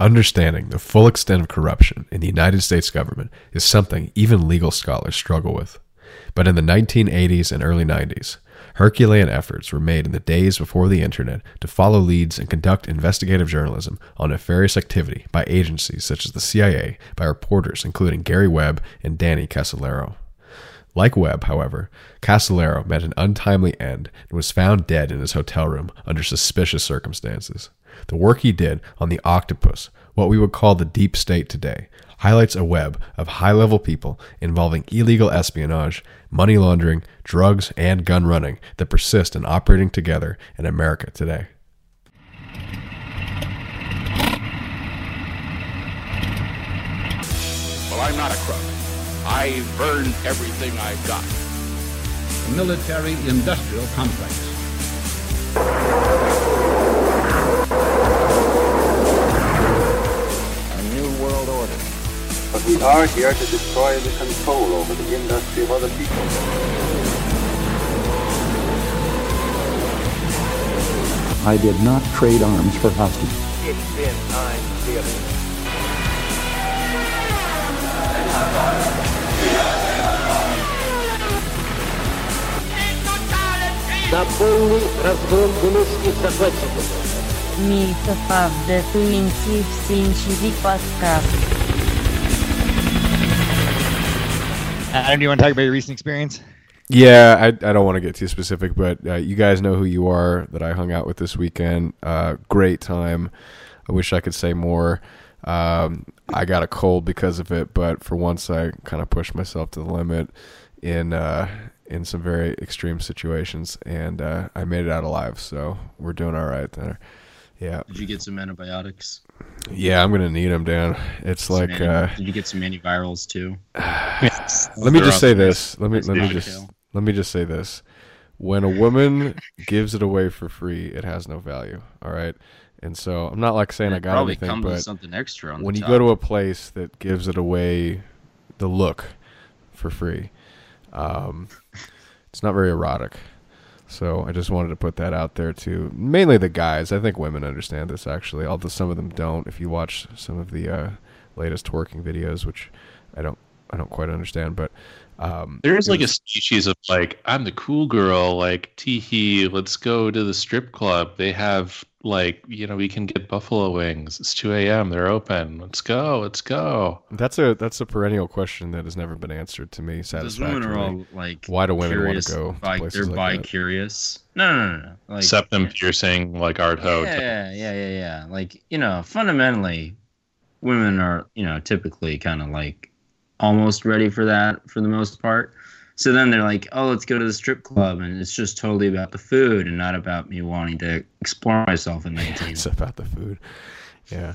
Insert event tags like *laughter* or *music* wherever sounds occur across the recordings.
Understanding the full extent of corruption in the United States government is something even legal scholars struggle with. But in the 1980s and early 90s, Herculean efforts were made in the days before the internet to follow leads and conduct investigative journalism on nefarious activity by agencies such as the CIA, by reporters including Gary Webb and Danny Casolaro. Like Webb, however, Casolaro met an untimely end and was found dead in his hotel room under suspicious circumstances. The work he did on the octopus, what we would call the deep state today, highlights a web of high level people involving illegal espionage, money laundering, drugs, and gun running that persist in operating together in America today. Well, I'm not a crook. I've earned everything I've got. The military industrial complex. we are here to destroy the control over the industry of other people. I did not trade arms for hostages. It's been time to на полный разгром гнусных захватчиков. Мілька правда туінців сінчеві подкаст. Adam, do you want to talk about your recent experience? Yeah, I, I don't want to get too specific, but uh, you guys know who you are that I hung out with this weekend. Uh, great time. I wish I could say more. Um, I got a cold because of it, but for once I kind of pushed myself to the limit in uh, in some very extreme situations, and uh, I made it out alive. So we're doing all right there. Yeah. Did you get some antibiotics? Yeah, I'm gonna need them, Dan. It's Some like. anti- Uh, did you get some antivirals too? *sighs* *sighs* let me just say the this. Let me list. let me just detail. let me just say this. When a woman gives it away for free, it has no value. All right. And so I'm not like saying I got probably anything, comes with but something extra on the when you top. go to a place that gives it away, the look for free, um, it's not very erotic. So I just wanted to put that out there too. Mainly the guys. I think women understand this actually, although some of them don't. If you watch some of the uh, latest twerking videos, which I don't, I don't quite understand, but um, There's it like a species of like, I'm the cool girl, like teehee, let's go to the strip club. They have like, you know, we can get buffalo wings. It's 2 a.m. They're open. Let's go. Let's go. That's a that's a perennial question that has never been answered to me Those satisfactorily. women are all like Why do women want to go to bi- places They're like that? bi-curious. No, no, no, no. Like, Septum piercing, like Art Ho. yeah, yeah, yeah, yeah. Like you know, fundamentally, women are you know typically kind of like almost ready for that for the most part. So then they're like, oh, let's go to the strip club, and it's just totally about the food and not about me wanting to explore myself at 19. It's about the food. Yeah.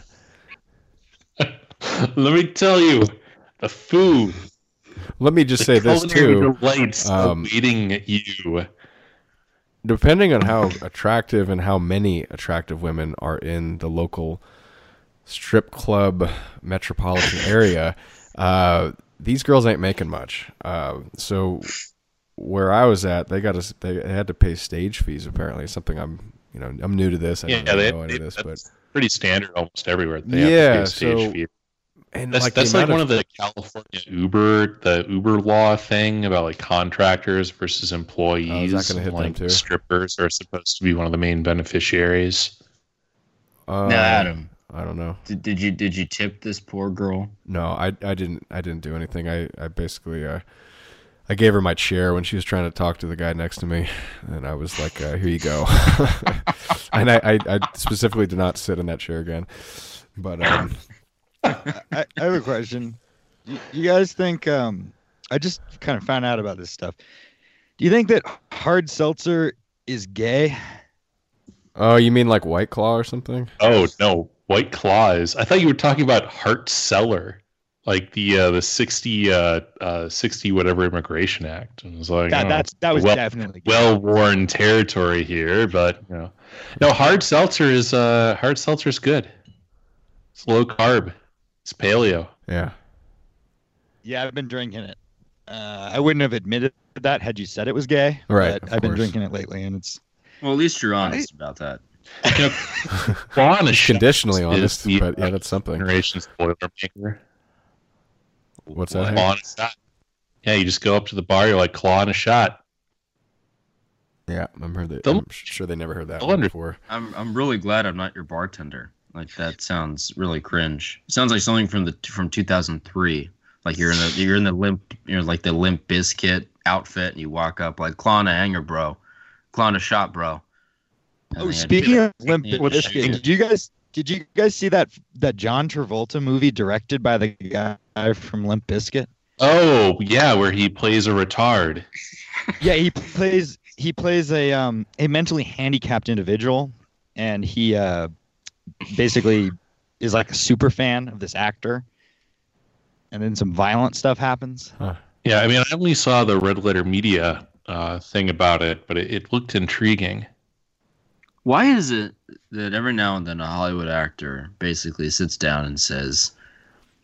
*laughs* Let me tell you, the food. Let me just the say this culinary too. Delights Um, awaiting you. Depending on how attractive and how many attractive women are in the local strip club metropolitan area, uh, these girls ain't making much. Uh, so where I was at, they got us. They had to pay stage fees. Apparently, something I'm. You know, I'm new to this. I Yeah, don't really they, know any they, of this, but pretty standard almost everywhere. They have Yeah, to pay stage so- fee. and That's like that's like amount one of- of the California Uber, the Uber law thing about like contractors versus employees. Oh, gonna hit them like too? strippers are supposed to be one of the main beneficiaries. Uh, now, Adam, I don't know. did, did you did you tip this poor girl? No, I I didn't I didn't do anything. I I basically uh I gave her my chair when she was trying to talk to the guy next to me, and I was like, uh, "Here you go." *laughs* and I, I I specifically did not sit in that chair again. But um, I, I have a question. You, you guys think? Um, I just kind of found out about this stuff. Do you think that hard seltzer is gay? oh, you mean like White Claw or something? Oh no, White Claws. I thought you were talking about Hart-Celler, like the uh, the sixty uh, uh, sixty whatever Immigration Act. And it was like That oh, that's that was well, definitely well worn territory here, but you know, no hard seltzer is uh hard seltzer's good. It's low carb. It's paleo. Yeah. Yeah, I've been drinking it. Uh, I wouldn't have admitted that had you said it was gay. Right, but I've been drinking it lately, and it's Well, at least you're honest about that. You know, claw on a shot Conditionally honest, the but yeah, that's something. Generation spoiler maker. What's that? Claw on a shot. Yeah, you just go up to the bar. You're like claw on a shot. Yeah, I'm heard that. I'm sure they never heard that one before. I'm I'm really glad I'm not your bartender. Like that sounds really cringe. sounds like something from the from 2003. Like you're in the you're in the limp you're like the Limp Bizkit outfit and you walk up like claw on a hanger, bro. Claw on a shot, bro. And Oh, speaking of Limp Yeah, Bizkit, did you guys did you guys see that that John Travolta movie directed by the guy from Limp Bizkit? Oh yeah, where he plays a retard. *laughs* Yeah, he plays he plays a um a mentally handicapped individual, and he uh basically is like a super fan of this actor, and then some violent stuff happens. Yeah, I mean, I only saw the Red Letter Media uh, thing about it, but it, it looked intriguing. Why is it that every now and then a Hollywood actor basically sits down and says,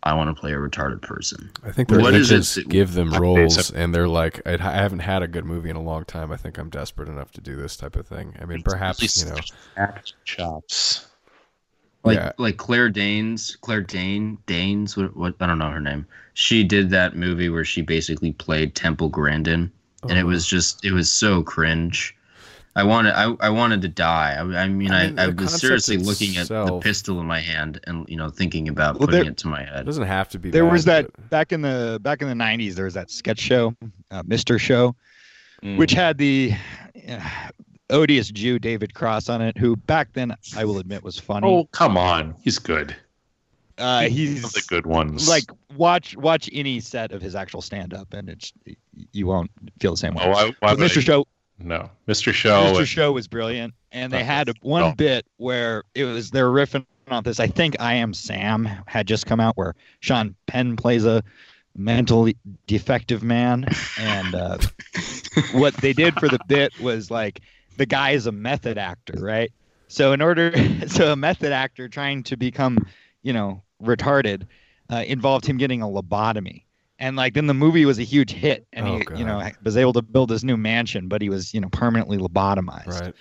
"I want to play a retarded person"? I think their What is it agents that- give them roles, and they're like, I I haven't had a good movie in a long time. I think I'm desperate enough to do this type of thing. I mean, perhaps you know, act chops. Like Yeah. like Claire Danes, Claire Dane, Danes, what, what I don't know her name. She did that movie where she basically played Temple Grandin, and it Oh. was just it was so cringe. I wanted I, I wanted to die. I, I mean I I, mean, I, the was concept seriously looking at the pistol in my hand and you know thinking about Well, putting there- it to my head. it head. doesn't have to be. There bad, was that but- back in the back in the '90s. There was that sketch show, uh, Mr. Show, Mm. which had the uh, odious Jew David Cross on it, who back then I will admit was funny. Oh come on, he's good. uh, One he's of the good ones. like watch watch any set of his actual stand up, and it's you won't feel the same way. oh, why, why Mr. I- Show No, Mr. Show. Mr. Show was brilliant, and they Uh, had one oh. bit where it was they're riffing on this. I think I Am Sam had just come out, where Sean Penn plays a mentally defective man, and uh, *laughs* what they did for the bit was like the guy is a method actor, right? So in order, *laughs* so a method actor trying to become, you know, retarded, uh, involved him getting a lobotomy. And like then the movie was a huge hit, and Oh, he, you know, was able to build this new mansion, but he was, you know, permanently lobotomized. right.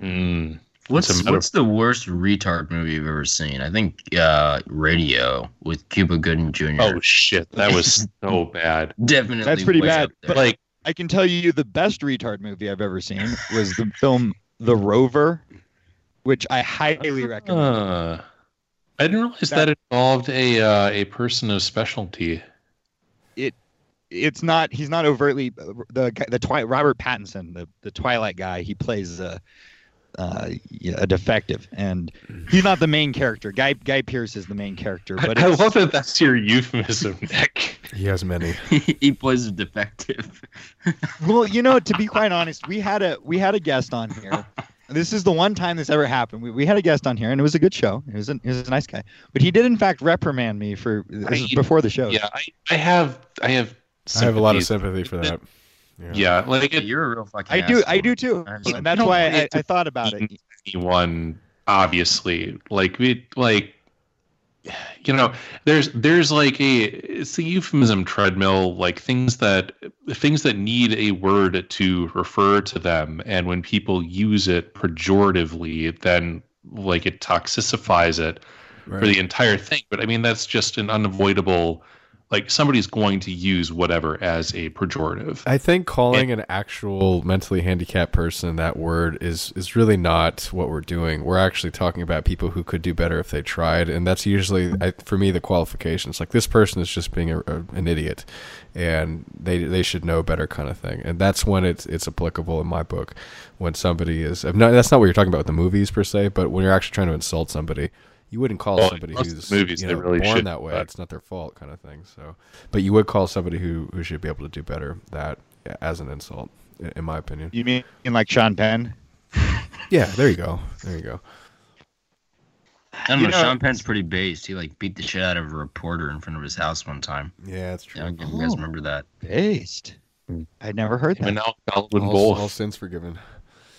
Mm. What's It's what's the worst retard movie you've ever seen? I think uh, Radio with Cuba Gooding Jr. Oh shit, that was *laughs* so bad. definitely That's pretty bad, but- Like, I can tell you the best retard movie I've ever seen was the film The Rover, which I highly recommend. uh, I didn't realize that, That- involved a uh, a person of specialty. It's not he's not overtly the guy- the Twi- Robert Pattinson, the the Twilight guy. He plays a uh, yeah, a defective, and he's not the main character. Guy Guy Pearce is the main character, but I it's- love that that's your euphemism, Nick. He has many. *laughs* he plays a defective. *laughs* well, you know, to be quite honest, we had a we had a guest on here. This is the one time this ever happened. We, we had a guest on here, and it was a good show. It was a, he was a nice guy, but he did in fact reprimand me for this is I- before the show. Yeah, I, I have I have I have a lot of sympathy. sympathy for that. Yeah, like it, You're a real fucking. I do, I do too, and that's why I, I thought about it. anyone obviously like we like you know there's there's like a it's the euphemism treadmill like things that things that need a word to refer to them and when people use it pejoratively then like it toxicifies it for the entire thing but i mean that's just an unavoidable like somebody's going to use whatever as a pejorative I think calling an actual mentally handicapped person that word is is really not what we're doing. We're actually talking about people who could do better if they tried, and that's usually, I, for me, the qualifications. Like this person is just being a, a, an idiot, and they they should know better, kind of thing. And that's when it's it's applicable in my book. When somebody is, no, that's not what you're talking about with the movies per se, but when you're actually trying to insult somebody. You wouldn't call Well, somebody who's the movies, you know, really born that way. but- It's not their fault, kind of thing. So, but you would call somebody who who should be able to do better that as an insult, i- in my opinion. You mean like Sean Penn? Yeah, there you go. There you go. I don't You know, know- Sean Penn's pretty based. He like beat the shit out of a reporter in front of his house one time. Yeah, that's true. I don't know if you guys remember that. Based. I'd never heard and that. now Baldwin All, both all sins forgiven.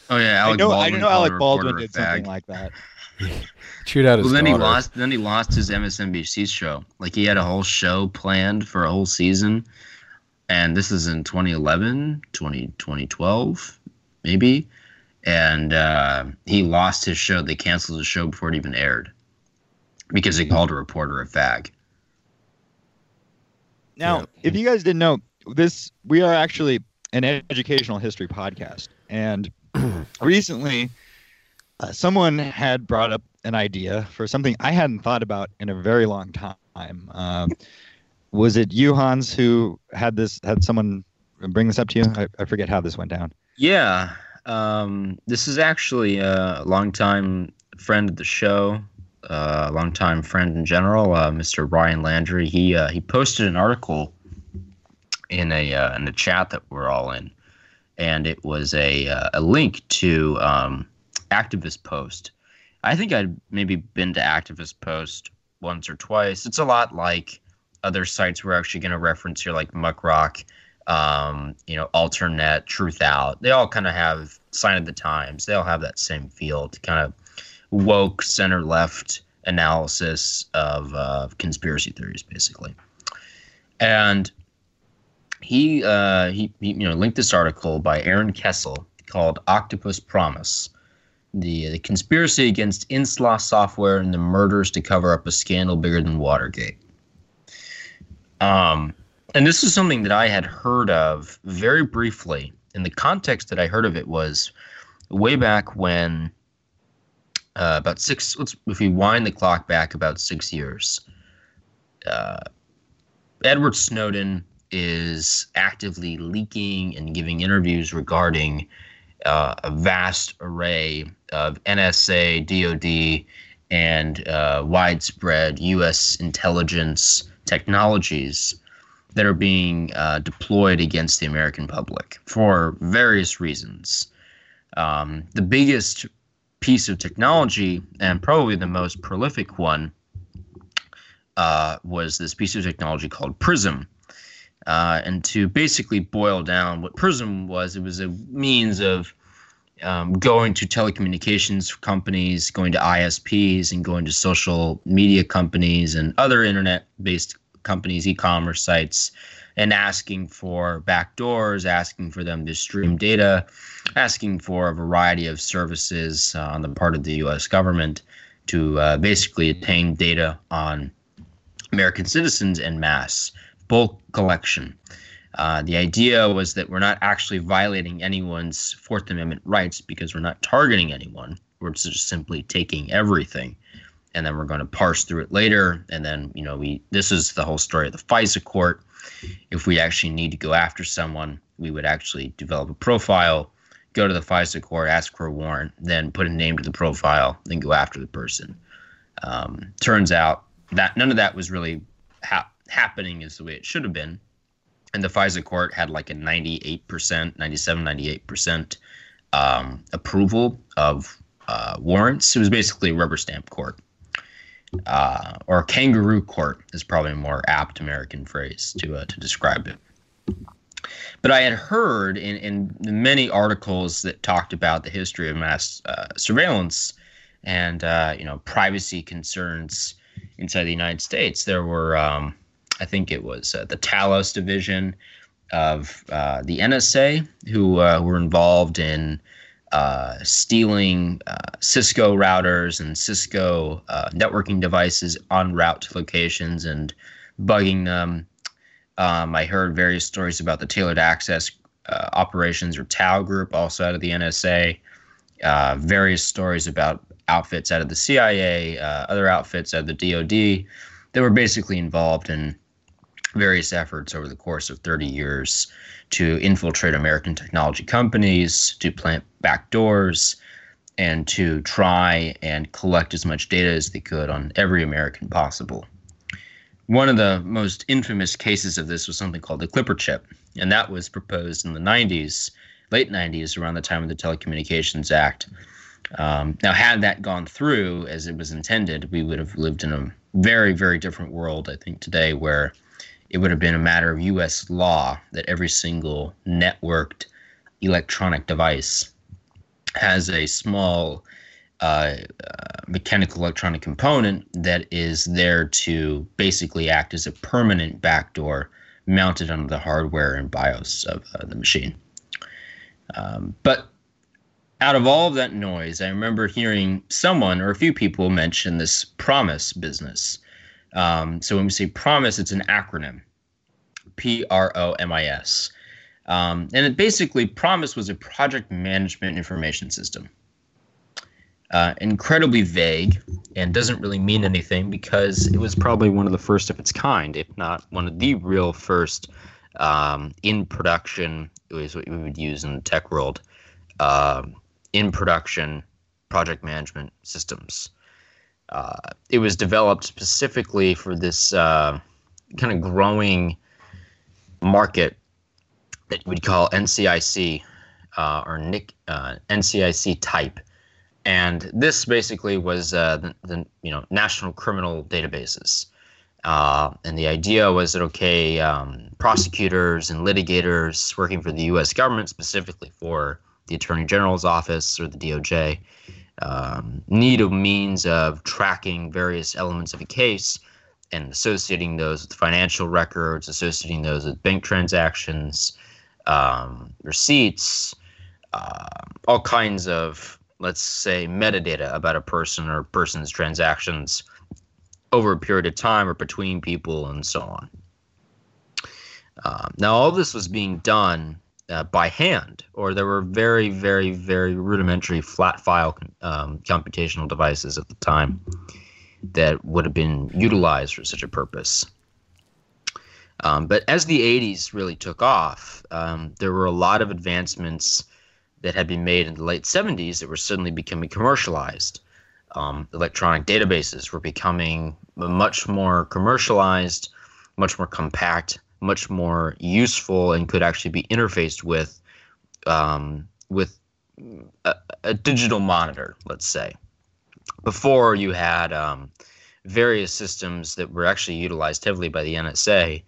Oh yeah, I Alec know, I know Alec Baldwin did something fag. like that. Chewed out his Well, then he lost. Then he lost his MSNBC show. Like he had a whole show planned for a whole season, and this is in 2011, 20, 2012, maybe. and uh, he lost his show. They canceled the show before it even aired because he called a reporter a fag. Now, if you guys didn't know, this we are actually an educational history podcast, and *clears throat* recently, uh, someone had brought up an idea for something I hadn't thought about in a very long time. Um, was it you, Hans, who had this? Had someone bring this up to you? I, I forget how this went down. Yeah, um, this is actually a longtime friend of the show, uh, a longtime friend in general, uh, Mr. Ryan Landry. He uh, he posted an article in a uh, in a chat that we're all in, and it was a uh, a link to um, activist post. I think I'd maybe been to activist post once or twice. It's a lot like other sites we're actually going to reference here, like Muckrock, um, you know, Alternet, Truth Out. They all kind of have sign of the times. They all have that same feel to kind of woke center left analysis of uh, conspiracy theories, basically. And he, uh, he, he, you know, linked this article by Aaron Kesel called "Octopus PROMIS." The, the conspiracy against Inslaw software and the murders to cover up a scandal bigger than Watergate. Um, and this is something that I had heard of very briefly. And the context that I heard of it was way back when, uh, about six. Let's if we wind the clock back about six years. Uh, Edward Snowden is actively leaking and giving interviews regarding uh, a vast array of NSA, DoD, and uh, widespread U.S. intelligence technologies that are being uh, deployed against the American public for various reasons. Um, the biggest piece of technology, and probably the most prolific one, uh, was this piece of technology called PRISM. Uh, and to basically boil down what PRISM was, it was a means of um, going to telecommunications companies, going to ISPs, and going to social media companies and other internet based companies, e commerce sites, and asking for backdoors, asking for them to stream data, asking for a variety of services uh, on the part of the US government to uh, basically obtain data on American citizens en masse, bulk collection. Uh, the idea was that we're not actually violating anyone's Fourth Amendment rights because we're not targeting anyone. We're just simply taking everything, and then we're going to parse through it later. And then, you know, we this is the whole story of the FISA court. If we actually need to go after someone, we would actually develop a profile, go to the FISA court, ask for a warrant, then put a name to the profile, then go after the person. Um, turns out that none of that was really ha- happening is the way it should have been and the FISA court had like a 98%, 97, 98% um, approval of uh, warrants. It was basically a rubber stamp court. Uh, or kangaroo court is probably a more apt American phrase to, uh, to describe it. But I had heard in, in many articles that talked about the history of mass uh, surveillance and uh, you know privacy concerns inside the United States, there were um, I think it was uh, the Talos division of uh, the NSA who uh, were involved in uh, stealing uh, Cisco routers and Cisco uh, networking devices en route to locations and bugging them. Um, I heard various stories about the tailored access operations or TAO group, also out of the NSA. various stories about outfits out of the CIA, other outfits out of the DoD that were basically involved in various efforts over the course of 30 years to infiltrate American technology companies, to plant backdoors, and to try and collect as much data as they could on every American possible. One of the most infamous cases of this was something called the Clipper chip, and that was proposed in the 90s, late 90s, around the time of the Telecommunications Act. Um, now, had that gone through as it was intended, we would have lived in a very, very different world, I think, today, where it would have been a matter of U.S. law that every single networked electronic device has a small uh, uh, mechanical electronic component that is there to basically act as a permanent backdoor mounted on the hardware and BIOS of uh, the machine. Um, but out of all of that noise, I remember hearing someone or a few people mention this PROMIS business. Um, so when we say PROMIS, it's an acronym P R O M I S. Um, and it basically, PROMIS was a project management information system. Uh, incredibly vague and doesn't really mean anything because it was probably one of the first of its kind, if not one of the real first um, in production, is what we would use in the tech world, uh, in production project management systems. Uh, it was developed specifically for this uh, kind of growing market that we'd call NCIC uh, or NIC, uh, NCIC type. And this basically was uh, the, the, you know national criminal databases. Uh, and the idea was that okay, um, prosecutors and litigators working for the U.S. government, specifically for the Attorney General's office or the DOJ, um, need a means of tracking various elements of a case and associating those with financial records, associating those with bank transactions, um, receipts, uh, all kinds of, let's say, metadata about a person or a person's transactions over a period of time or between people and so on. Uh, now, all this was being done uh, by hand, or there were very, very, very rudimentary flat file um, computational devices at the time that would have been utilized for such a purpose. Um, but as the 80s really took off, um, there were a lot of advancements that had been made in the late 70s that were suddenly becoming commercialized. Um, electronic databases were becoming much more commercialized, much more compact, much more useful, and could actually be interfaced with um, with a, a, digital monitor, let's say. Before you had um, various systems that were actually utilized heavily by the NSA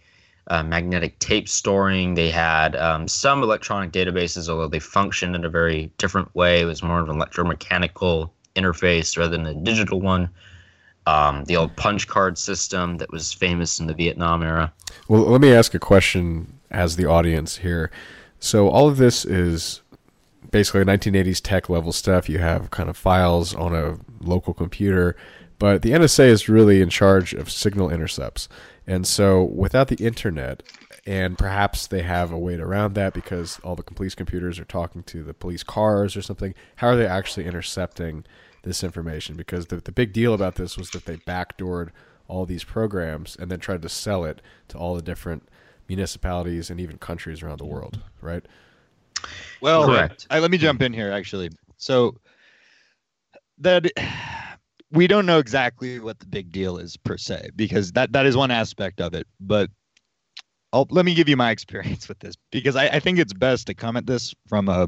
uh, magnetic tape storing. They had um, some electronic databases, although they functioned in a very different way. It was more of an electromechanical interface rather than a digital one. Um, the old punch card system that was famous in the Vietnam era. Well, let me ask a question as the audience here. So, all of this is basically 1980s tech level stuff. You have kind of files on a local computer, but the NSA is really in charge of signal intercepts. And so without the internet, and perhaps they have a way to around that because all the police computers are talking to the police cars or something, how are they actually intercepting this information? Because the, the big deal about this was that they backdoored all these programs and then tried to sell it to all the different municipalities and even countries around the world, right? Well, Correct. I, let me jump in here actually. So that we don't know exactly what the big deal is per se because that that is one aspect of it but I'll, let me give you my *laughs* experience with this because I, I think it's best to come at this from a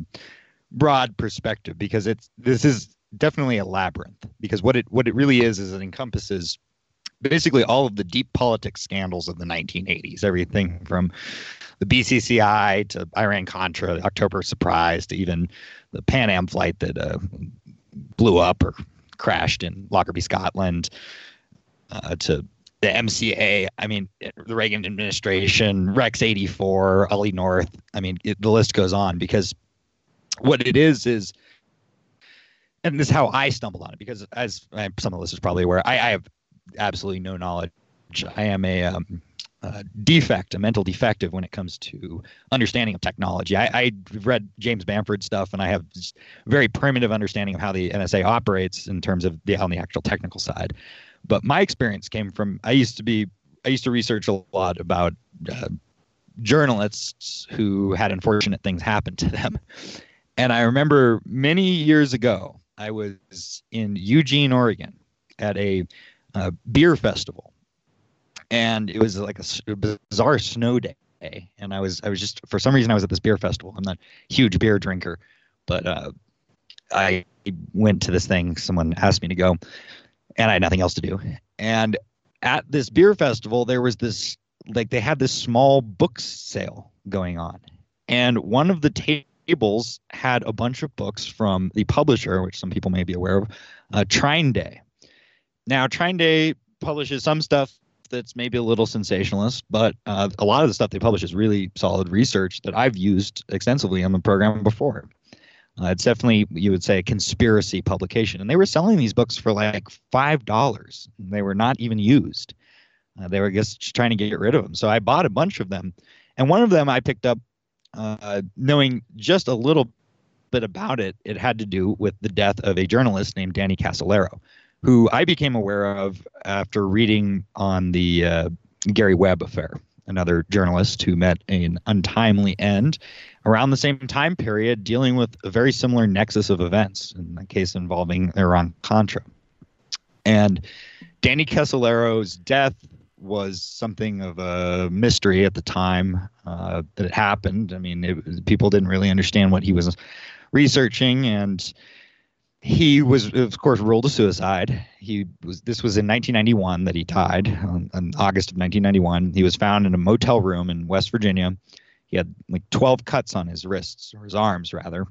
broad perspective because it's this is definitely a labyrinth because what it what it really is is it encompasses basically all of the deep politics scandals of the 1980s everything from the BCCI to Iran Contra, the October Surprise to even the Pan Am flight that uh, blew up or crashed in Lockerbie, Scotland, uh, to the MCA. I mean, the Reagan administration, Rex 84, Ollie North. I mean, it, the list goes on because what it is is, and this is how I stumbled on it because as some of the listeners probably aware, I, I have absolutely no knowledge. I am a um, uh, defect, a mental defective when it comes to understanding of technology. I, I read James Bamford stuff, and I have very primitive understanding of how the NSA operates in terms of the on the actual technical side. But my experience came from I used to be I used to research a lot about uh, journalists who had unfortunate things happen to them, and I remember many years ago I was in Eugene, Oregon, at a uh, beer festival. And it was like a, bizarre snow day. And i was i was just for some reason i was at this beer festival. I'm not a huge beer drinker but uh, i went to this thing. Someone asked me to go and i had nothing else to do. And at this beer festival there was this like they had this small book sale going on. And one of the tables had a bunch of books from the publisher which some people may be aware of uh, TrineDay now TrineDay publishes some stuff that's maybe a little sensationalist, but uh, a lot of the stuff they publish is really solid research that I've used extensively on the program before. Uh, it's definitely you would say a conspiracy publication, and they were selling these books for like five dollars. They were not even used. Uh, they were just trying to get rid of them. So I bought a bunch of them, and one of them I picked up, uh, knowing just a little bit about it. It had to do with the death of a journalist named Danny Casolaro, who I became aware of after reading on the uh, Gary Webb affair, another journalist who met an untimely end around the same time period, dealing with a very similar nexus of events, in the case involving Iran Contra. And Danny Casolaro's death was something of a mystery at the time uh, that it happened. I mean, it, people didn't really understand what he was researching, and he was, of course, ruled a suicide. He was. This was in 1991 that he died, on, on August of 1991. He was found in a motel room in West Virginia. He had like 12 cuts on his wrists or his arms, rather,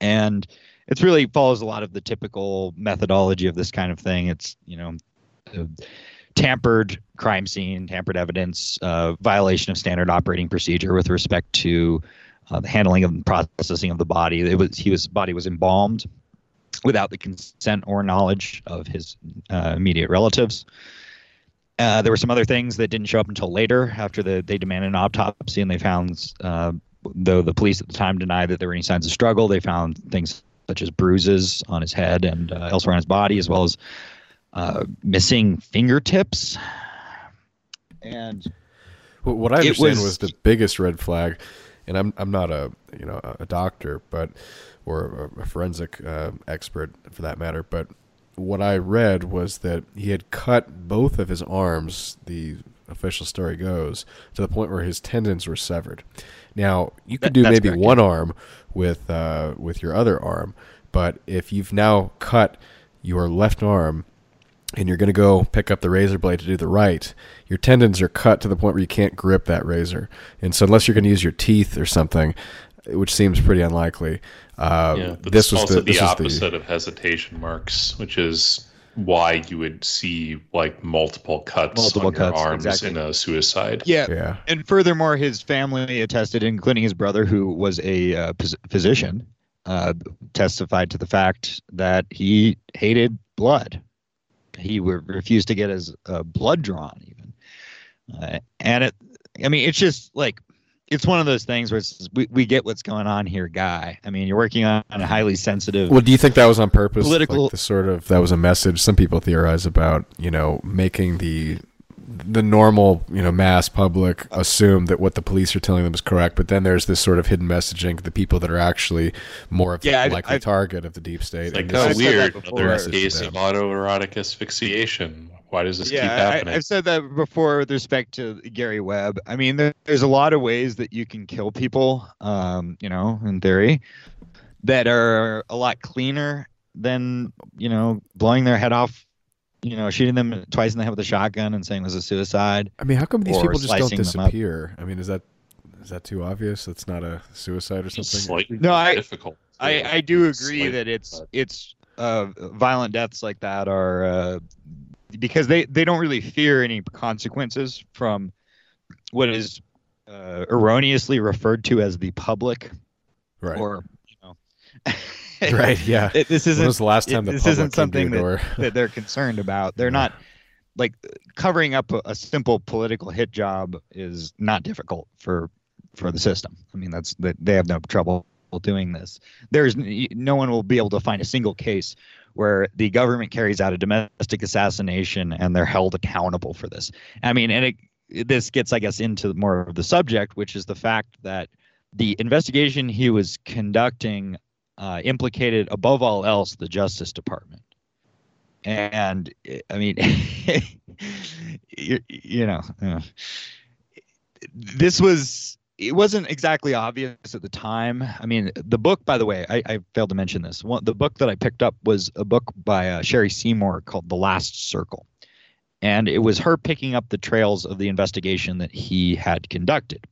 and it really follows a lot of the typical methodology of this kind of thing. It's you know. Uh, tampered crime scene, tampered evidence, uh, violation of standard operating procedure with respect to uh, the handling and processing of the body. It was he was body was embalmed without the consent or knowledge of his uh, immediate relatives. Uh, there were some other things that didn't show up until later, after the, they demanded an autopsy, and they found, uh, though the police at the time denied that there were any signs of struggle, they found things such as bruises on his head and uh, elsewhere on his body, as well as uh, missing fingertips. And Well, what I understand was- was, the biggest red flag, and I'm I'm not a you know a doctor, but or a forensic uh, expert for that matter, but what I read was that he had cut both of his arms. The official story goes to the point where his tendons were severed. Now you could That- do maybe correct, one arm with uh, with your other arm, but if you've now cut your left arm and you're going to go pick up the razor blade to do the right, your tendons are cut to the point where you can't grip that razor. And so, unless you're going to use your teeth or something, which seems pretty unlikely, uh, Yeah, but this this was also the, the, this was opposite of hesitation marks, which is why you would see like multiple cuts Multiple on your cuts, arms exactly. in a suicide. yeah, yeah, and furthermore, his family attested, including his brother, who was a uh, phys- physician, uh, testified to the fact that he hated blood. He would refused to get his uh, blood drawn, even. Uh, and it, I mean, it's just like it's one of those things where it's, we we get what's going on here, guy. I mean, you're working on a highly sensitive. Well, do you think that was on purpose? Political- like the sort of that was a message. Some people theorize about you know making the the normal you know mass public assume that what the police are telling them is correct, but then there's this sort of hidden messaging. The people that are actually more of the I've- likely I've- target of the deep state. It's like, and this oh, I've is- said that weird. before. Another Message case of autoerotic asphyxiation. Why does this keep happening? I, I've said that before with respect to Gary Webb. I mean, there, there's a lot of ways that you can kill people, um, you know, in theory, that are a lot cleaner than, you know, blowing their head off, you know, shooting them twice in the head with a shotgun and saying it was a suicide. I mean, how come these people just don't slicing them up. disappear? I mean, is that is that too obvious? That's not a suicide or It's something. slightly No, I- difficult. I, I do agree slight- that it's but- it's uh, violent deaths like that are uh, because they they don't really fear any consequences from what is uh, erroneously referred to as the public right. or you know *laughs* *laughs* right. Yeah. It- this isn't. was the last it- time the this isn't something door? that they're concerned about they're not like covering up a, a simple political hit job is not difficult for for the system i mean that's that they have no trouble doing this there's no one will be able to find a single case where the government carries out a domestic assassination and they're held accountable for this i mean and it this gets i guess into more of the subject which is the fact that the investigation he was conducting uh, implicated above all else the Justice Department. And I mean, *laughs* you, you know, this was it wasn't exactly obvious at the time. I mean, the book, by the way, I, I failed to mention this. One, the book that I picked up was a book by uh, Cheri Seymour called The Last Circle, and it was her picking up the trails of the investigation that he had conducted.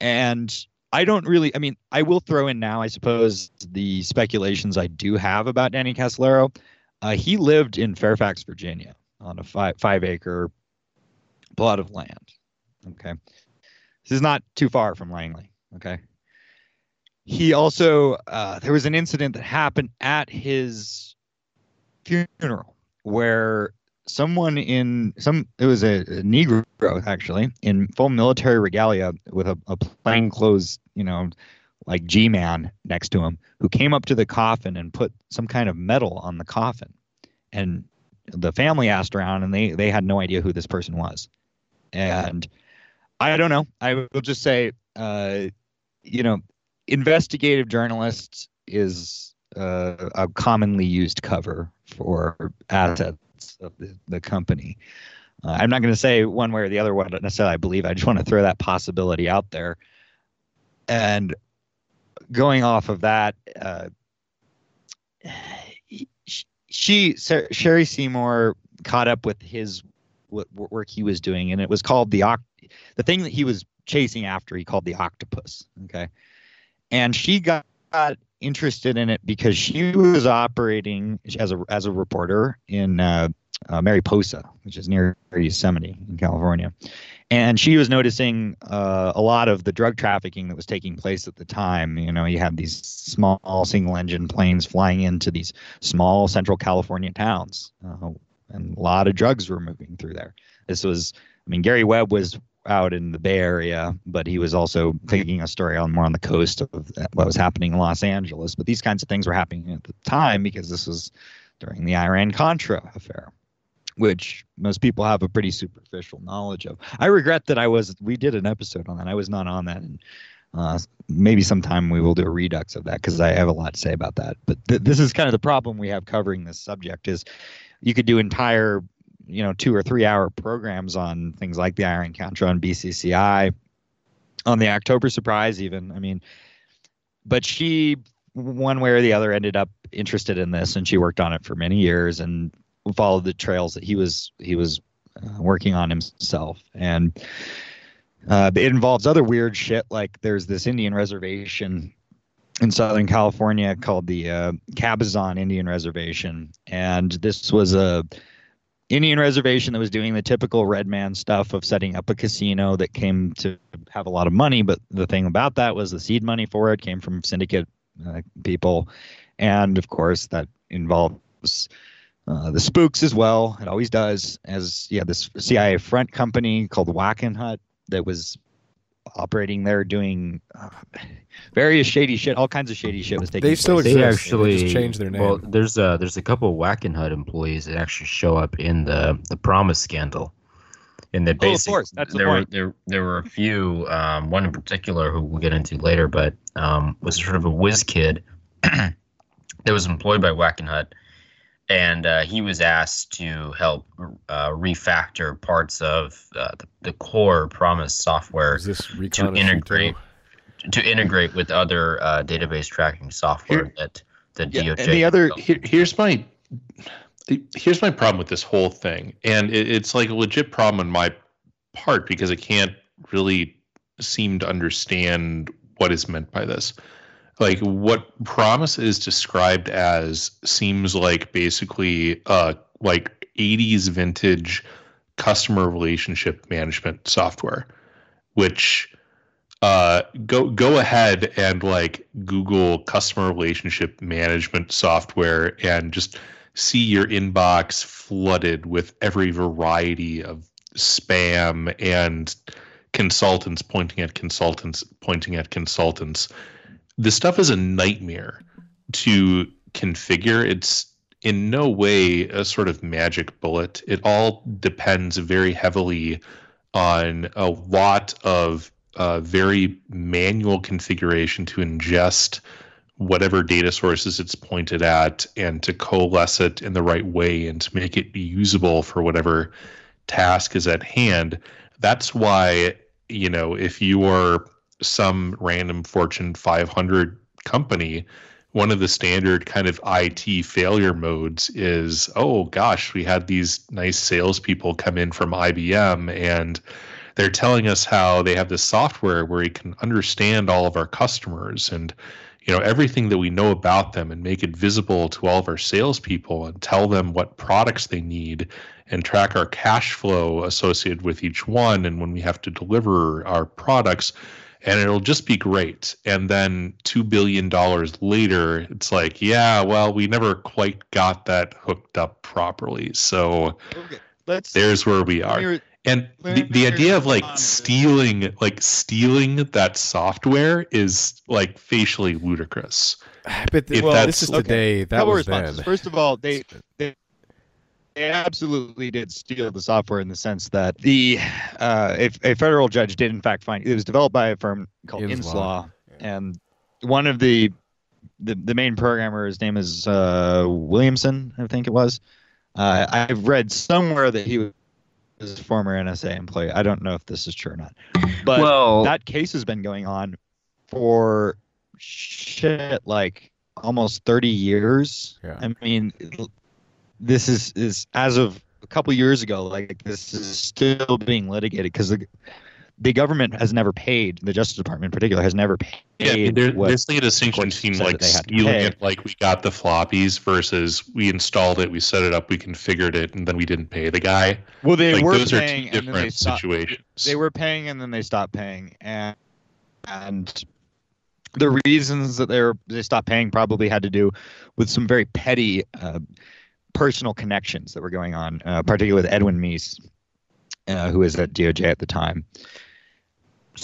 And I don't really. I mean, I will throw in now, I suppose, the speculations I do have about Danny Casolaro. Uh, he lived in Fairfax, Virginia, on a five five acre plot of land. Okay, this is not too far from Langley. Okay, he also uh, there was an incident that happened at his funeral where someone in some it was a, a negro actually in full military regalia with a, a plainclothes you know like g-man next to him who came up to the coffin and put some kind of metal on the coffin. And the family asked around and they they had no idea who this person was. And i don't know. I will just say uh you know investigative journalist is uh, a commonly used cover for assets of the, the company. Uh, I'm not going to say one way or the other what necessarily I believe. I just want to throw that possibility out there. And going off of that, uh, she Cheri Seymour caught up with his what work he was doing, and it was called the the thing that he was chasing after. He called the octopus. Okay, and she got interested in it because she was operating as a as a reporter in uh, uh, Mariposa, which is near Yosemite in California, and she was noticing uh, a lot of the drug trafficking that was taking place at the time. You know, you had these small single engine planes flying into these small Central California towns, uh, and a lot of drugs were moving through there. This was, I mean, Gary Webb was out in the Bay Area, but he was also taking a story on more on the coast of what was happening in Los Angeles. But these kinds of things were happening at the time because this was during the Iran Contra affair, which most people have a pretty superficial knowledge of. I regret that I was. We did an episode on that. I was not on that, and uh, maybe sometime we will do a redux of that because I have a lot to say about that. But th- this is kind of the problem we have covering this subject is you could do entire you know two or three hour programs on things like the Iran Contra on BCCI, on the October Surprise, even. I mean, but she, one way or the other, ended up interested in this, and she worked on it for many years and followed the trails that he was he was uh, working on himself, and. Uh, it involves other weird shit like there's this Indian reservation in Southern California called the uh, Cabazon Indian Reservation, and this was a Indian reservation that was doing the typical red man stuff of setting up a casino that came to have a lot of money. But the thing about that was the seed money for it came from syndicate uh, people. And of course, that involves uh, the spooks as well. It always does. As yeah, this CIA front company called Wackenhut that was operating there doing uh, various shady shit, all kinds of shady shit was taking. They still place. exist. They They actually just changed their name. Well, there's a there's a couple of Wackenhut employees that actually show up in the the PROMIS scandal. And that Oh, of basically course, that's the there were point. there there were a few um, one in particular who we'll get into later, but um, was sort of a whiz kid *clears throat* that was employed by Wackenhut, and uh, he was asked to help uh, refactor parts of uh, the, the core PROMIS software Is this to Recon integrate to integrate with other uh, database tracking software Here- that the Yeah, DOJ. and the other Here, here's my here's my problem with this whole thing, and it, it's like a legit problem on my part because I can't really seem to understand what is meant by this. Like what PROMIS is described as seems like basically uh like 80s vintage customer relationship management software, which uh go go ahead and like google customer relationship management software and just see your inbox flooded with every variety of spam and consultants pointing at consultants pointing at consultants this stuff is a nightmare to configure it's in no way a sort of magic bullet it all depends very heavily on a lot of uh, very manual configuration to ingest whatever data sources it's pointed at and to coalesce it in the right way and to make it usable for whatever task is at hand. That's why, you know, if you are some random Fortune 500 company, one of the standard kind of IT failure modes is, oh gosh, we had these nice salespeople come in from IBM and they're telling us how they have this software where we can understand all of our customers and you know everything that we know about them and make it visible to all of our salespeople and tell them what products they need and track our cash flow associated with each one. And when we have to deliver our products and it'll just be great. And then two billion dollars later, it's like, yeah, well, we never quite got that hooked up properly. So Okay, let's. there's where we let me are. re- And let the, the idea of like respond to- stealing, like stealing that software is like facially ludicrous. But th- If well, that's- this is okay. today. That couple was responses. then. First of all, they, they they absolutely did steal the software in the sense that the uh, if a federal judge did in fact find it was developed by a firm called Inslaw. Inslaw, and one of the the, the main programmer, his name is uh, Williamson, I think it was. Uh, I've read somewhere that he was a former NSA employee. I don't know if this is true or not, but well, that case has been going on for shit like almost 30 years Yeah. i mean this is is as of a couple years ago like this is still being litigated because the the government has never paid the justice department in particular has never paid Yeah, I mean, there, there's like a distinction between like that they had to stealing it, like we got the floppies, versus we installed it, we set it up, we configured it, and then we didn't pay the guy. well they like were those are two paying then they different stopped situations. they were paying and then they stopped paying and and the reasons that they were they stopped paying probably had to do with some very petty uh, personal connections that were going on uh, particularly with edwin meese uh, who was at doj at the time.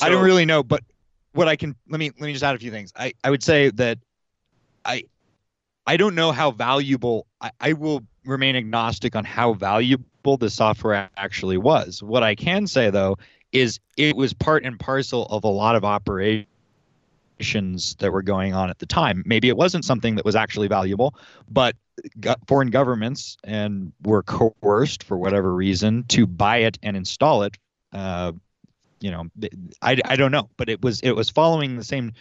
I don't really know but what i can let me let me just add a few things. I i would say that i i don't know how valuable i, I will remain agnostic on how valuable the software actually was. What i can say though is it was part and parcel of a lot of operations that were going on at the time. Maybe it wasn't something that was actually valuable, but foreign governments and were coerced for whatever reason to buy it and install it. Uh, you know, I, I don't know, but it was it was following the same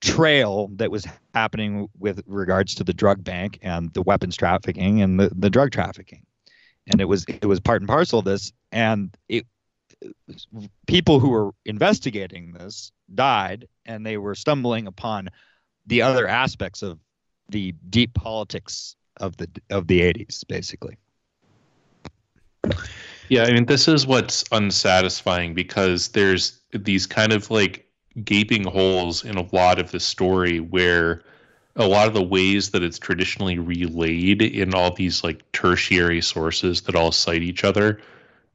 trail that was happening with regards to the drug bank and the weapons trafficking and the, the drug trafficking and it was it was part and parcel of this and it people who were investigating this died and they were stumbling upon the other aspects of the deep politics of the of the 80s basically. Yeah, I mean, this is what's unsatisfying because there's these kind of like gaping holes in a lot of the story where a lot of the ways that it's traditionally relayed in all these like tertiary sources that all cite each other,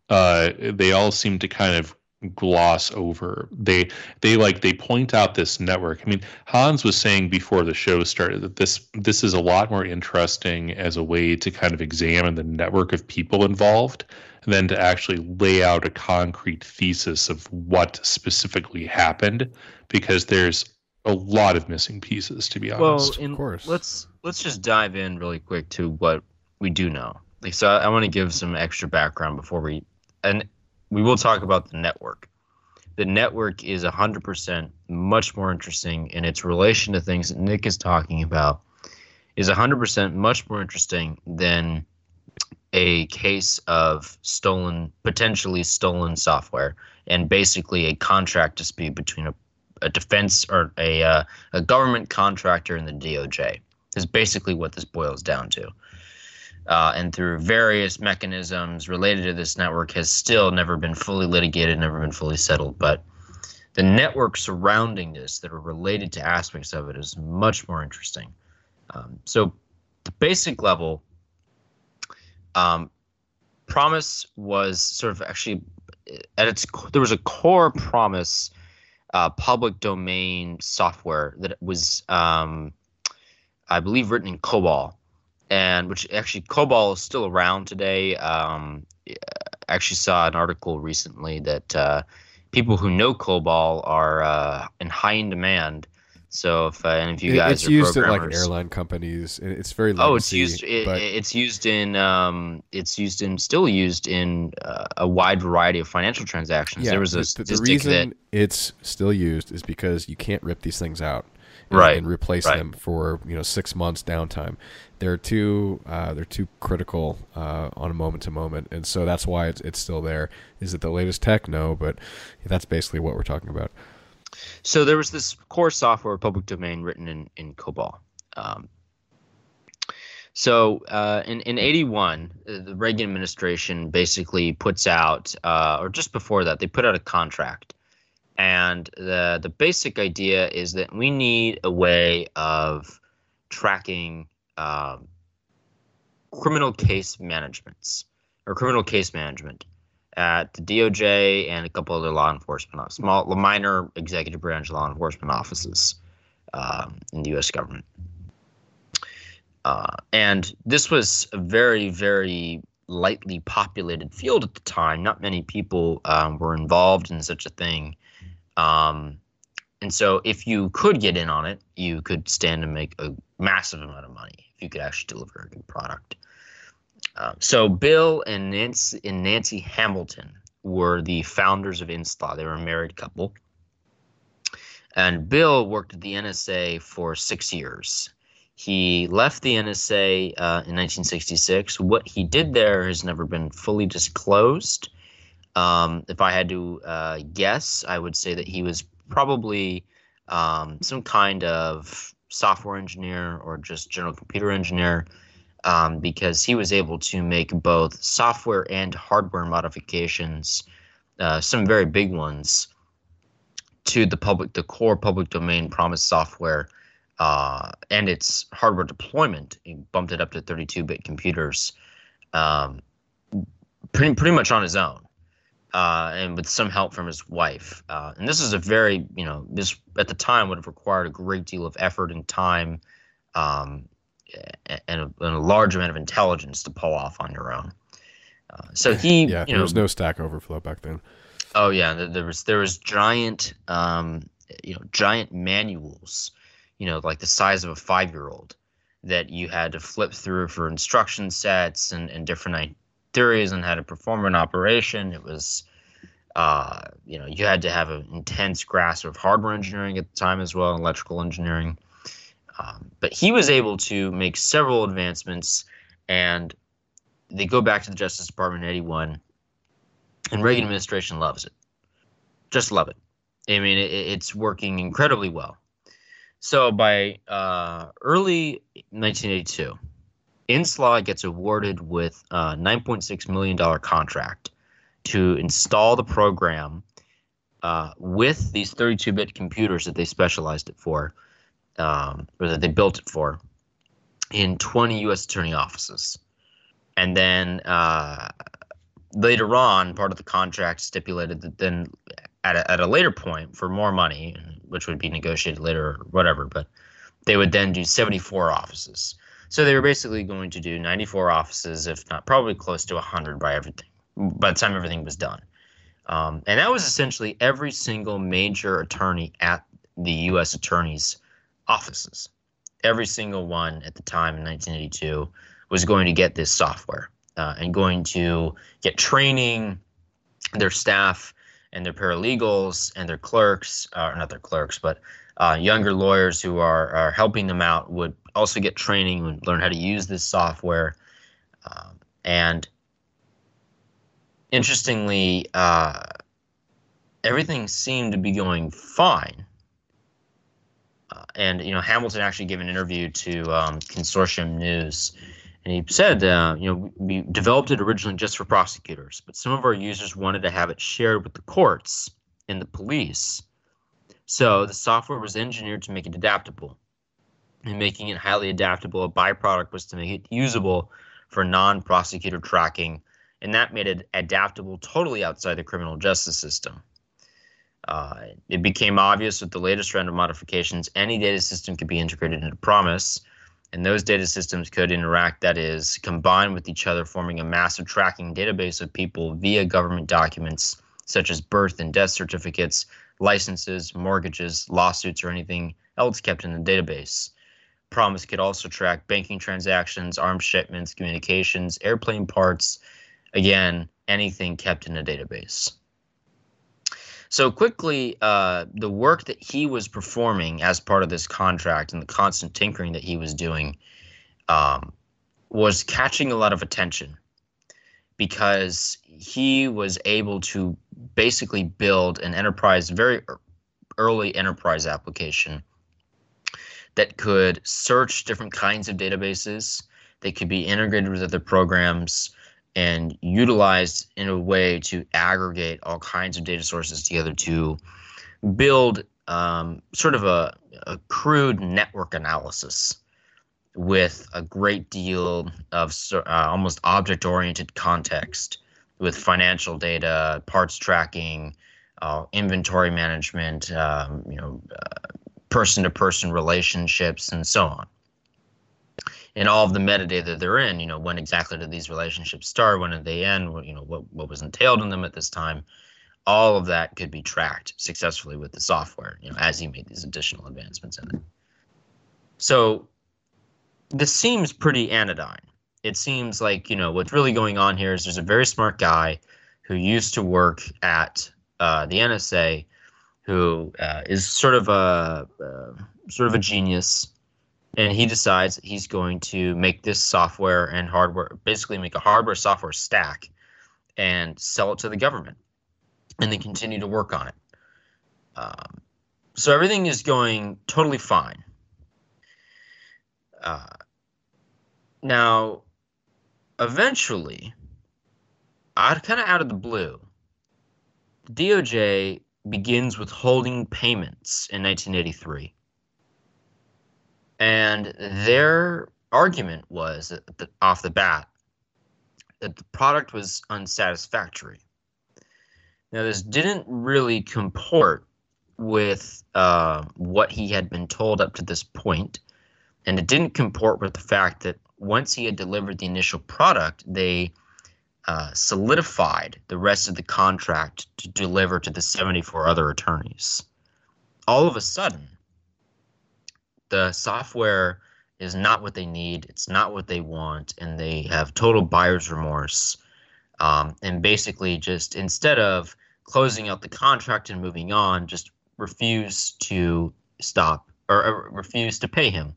uh, they all seem to kind of gloss over. They they like they point out this network. I mean, Hans was saying before the show started that this this is a lot more interesting as a way to kind of examine the network of people involved than to actually lay out a concrete thesis of what specifically happened because there's a lot of missing pieces to be honest. well, honest. in, course. let's let's just dive in really quick to what we do know. Like, so I, I want to give some extra background before we, and we will talk about the network. The network is hundred percent much more interesting in its relation to things that Nick is talking about. Is hundred percent much more interesting than a case of stolen, potentially stolen software, and basically a contract dispute between a, a defense or a uh, a government contractor and the DOJ. Is basically what this boils down to. Uh, and through various mechanisms related to this network, has still never been fully litigated, never been fully settled. But the network surrounding this that are related to aspects of it is much more interesting. Um, so, the basic level, um, PROMIS was sort of actually at its there was a core PROMIS uh, public domain software that was, um, I believe, written in COBOL, and which actually COBOL is still around today. Um, I actually saw an article recently that uh, people who know COBOL are uh, in high in demand. So if uh, any of you guys it's are used at like airline companies. and It's very Oh, it's used. It, it's used in. Um, it's used in. Still used in uh, a wide variety of financial transactions. yeah, there was a the- the, the reason that. it's still used is because you can't rip these things out and, Right, and replace right. them for you know six months downtime. They're too uh, they're too critical uh, on a moment to moment, and so that's why it's it's still there. Is it the latest tech? No, but that's basically what we're talking about. So there was this core software public domain written in in COBOL. Um, so uh, in in '81, uh, the Reagan administration basically puts out, uh, or just before that, they put out a contract And the the basic idea is that we need a way of tracking um, criminal case managements or criminal case management at the DOJ and a couple other law enforcement, small, minor executive branch law enforcement offices um, in the U.S. government. Uh, and this was a very, very lightly populated field at the time. Not many people um, were involved in such a thing. Um, and so, if you could get in on it, you could stand to make a massive amount of money if you could actually deliver a good product. Uh, so, Bill and Nancy, and Nancy Hamilton were the founders of Inslaw. They were a married couple. And Bill worked at the NSA for six years. He left the NSA uh, in 1966. What he did there has never been fully disclosed. Um, if I had to uh, guess, I would say that he was probably um, some kind of software engineer or just general computer engineer um, because he was able to make both software and hardware modifications, uh, some very big ones, to the public, the core public domain PROMIS software uh, and its hardware deployment. He bumped it up to 32-bit computers, um, pretty pretty much on his own uh, and with some help from his wife. Uh, and this is a very, you know, this at the time would have required a great deal of effort and time, um, and, a, and, a, large amount of intelligence to pull off on your own. Uh, so he, *laughs* yeah, you there know, was no Stack Overflow back then. Oh yeah, there was there was giant, um, you know, giant manuals, you know, like the size of a five year old that you had to flip through for instruction sets and, and different theories on how to perform an operation. It was, uh, you know, you had to have an intense grasp of hardware engineering at the time as well, electrical engineering. Um, but he was able to make several advancements, and they go back to the Justice Department in '81, and Reagan administration loves it, just love it. I mean, it, it's working incredibly well. So by uh, early 1982, Inslaw gets awarded with a $9.6 million contract to install the program uh, with these 32 bit computers that they specialized it for, um, or that they built it for, in 20 U.S. attorney offices. And then uh, later on, part of the contract stipulated that then at a, at a later point, for more money, which would be negotiated later or whatever, but they would then do 74 offices. So they were basically going to do 94 offices, if not probably close to 100 by everything, by the time everything was done. Um, and that was essentially every single major attorney at the U.S. attorney's offices. Every single one at the time in 1982 was going to get this software uh, and going to get training, their staff and their paralegals and their clerks, uh, not their clerks, but uh, younger lawyers who are, are helping them out would also get training and learn how to use this software. Um, and interestingly, uh, everything seemed to be going fine. Uh, and you know, Hamilton actually gave an interview to um, Consortium News, and he said, uh, you know, we developed it originally just for prosecutors, but some of our users wanted to have it shared with the courts and the police. So the software was engineered to make it adaptable and making it highly adaptable. A byproduct was to make it usable for non prosecutor tracking, and that made it adaptable totally outside the criminal justice system. Uh, it became obvious with the latest round of modifications, any data system could be integrated into PROMIS, and those data systems could interact, that is, combine with each other, forming a massive tracking database of people via government documents such as birth and death certificates, licenses, mortgages, lawsuits, or anything else kept in the database. PROMIS could also track banking transactions, arms shipments, communications, airplane parts, again, anything kept in a database. So quickly, uh, the work that he was performing as part of this contract and the constant tinkering that he was doing um, was catching a lot of attention because he was able to basically build an enterprise, very early enterprise application that could search different kinds of databases. They could be integrated with other programs and utilized in a way to aggregate all kinds of data sources together to build um, sort of a, a crude network analysis with a great deal of uh, almost object oriented context with financial data, parts tracking, uh, inventory management, um, you know, person to person relationships, and so on. And all of the metadata that they're in, you know, when exactly did these relationships start? When did they end? What, you know, what, what was entailed in them at this time? All of that could be tracked successfully with the software, you know, as he made these additional advancements in it. So this seems pretty anodyne. It seems like, you know, what's really going on here is there's a very smart guy who used to work at uh, the NSA who uh, is sort of a uh, sort of a genius, and he decides he's going to make this software and hardware, basically make a hardware software stack, and sell it to the government, and they continue to work on it. Um, so everything is going totally fine. Uh, now, eventually, out kind of out of the blue, DOJ begins withholding payments in 1983. And their argument was that off the bat that the product was unsatisfactory. Now, this didn't really comport with uh, what he had been told up to this point, and it didn't comport with the fact that once he had delivered the initial product, they uh, solidified the rest of the contract to deliver to the 74 other attorneys. All of a sudden, the software is not what they need, it's not what they want, and they have total buyer's remorse. Um, and basically, just instead of closing out the contract and moving on, just refuse to stop or, or refuse to pay him,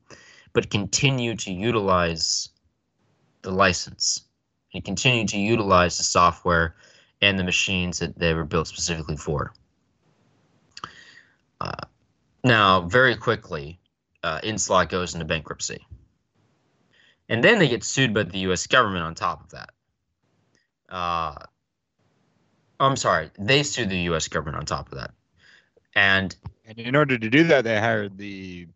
but continue to utilize the license and continue to utilize the software and the machines that they were built specifically for. Uh, now, very quickly, uh, Inslaw goes into bankruptcy. And then they get sued by the U.S. government on top of that. Uh, I'm sorry, they sued the U.S. government on top of that. And, and in order to do that, they hired the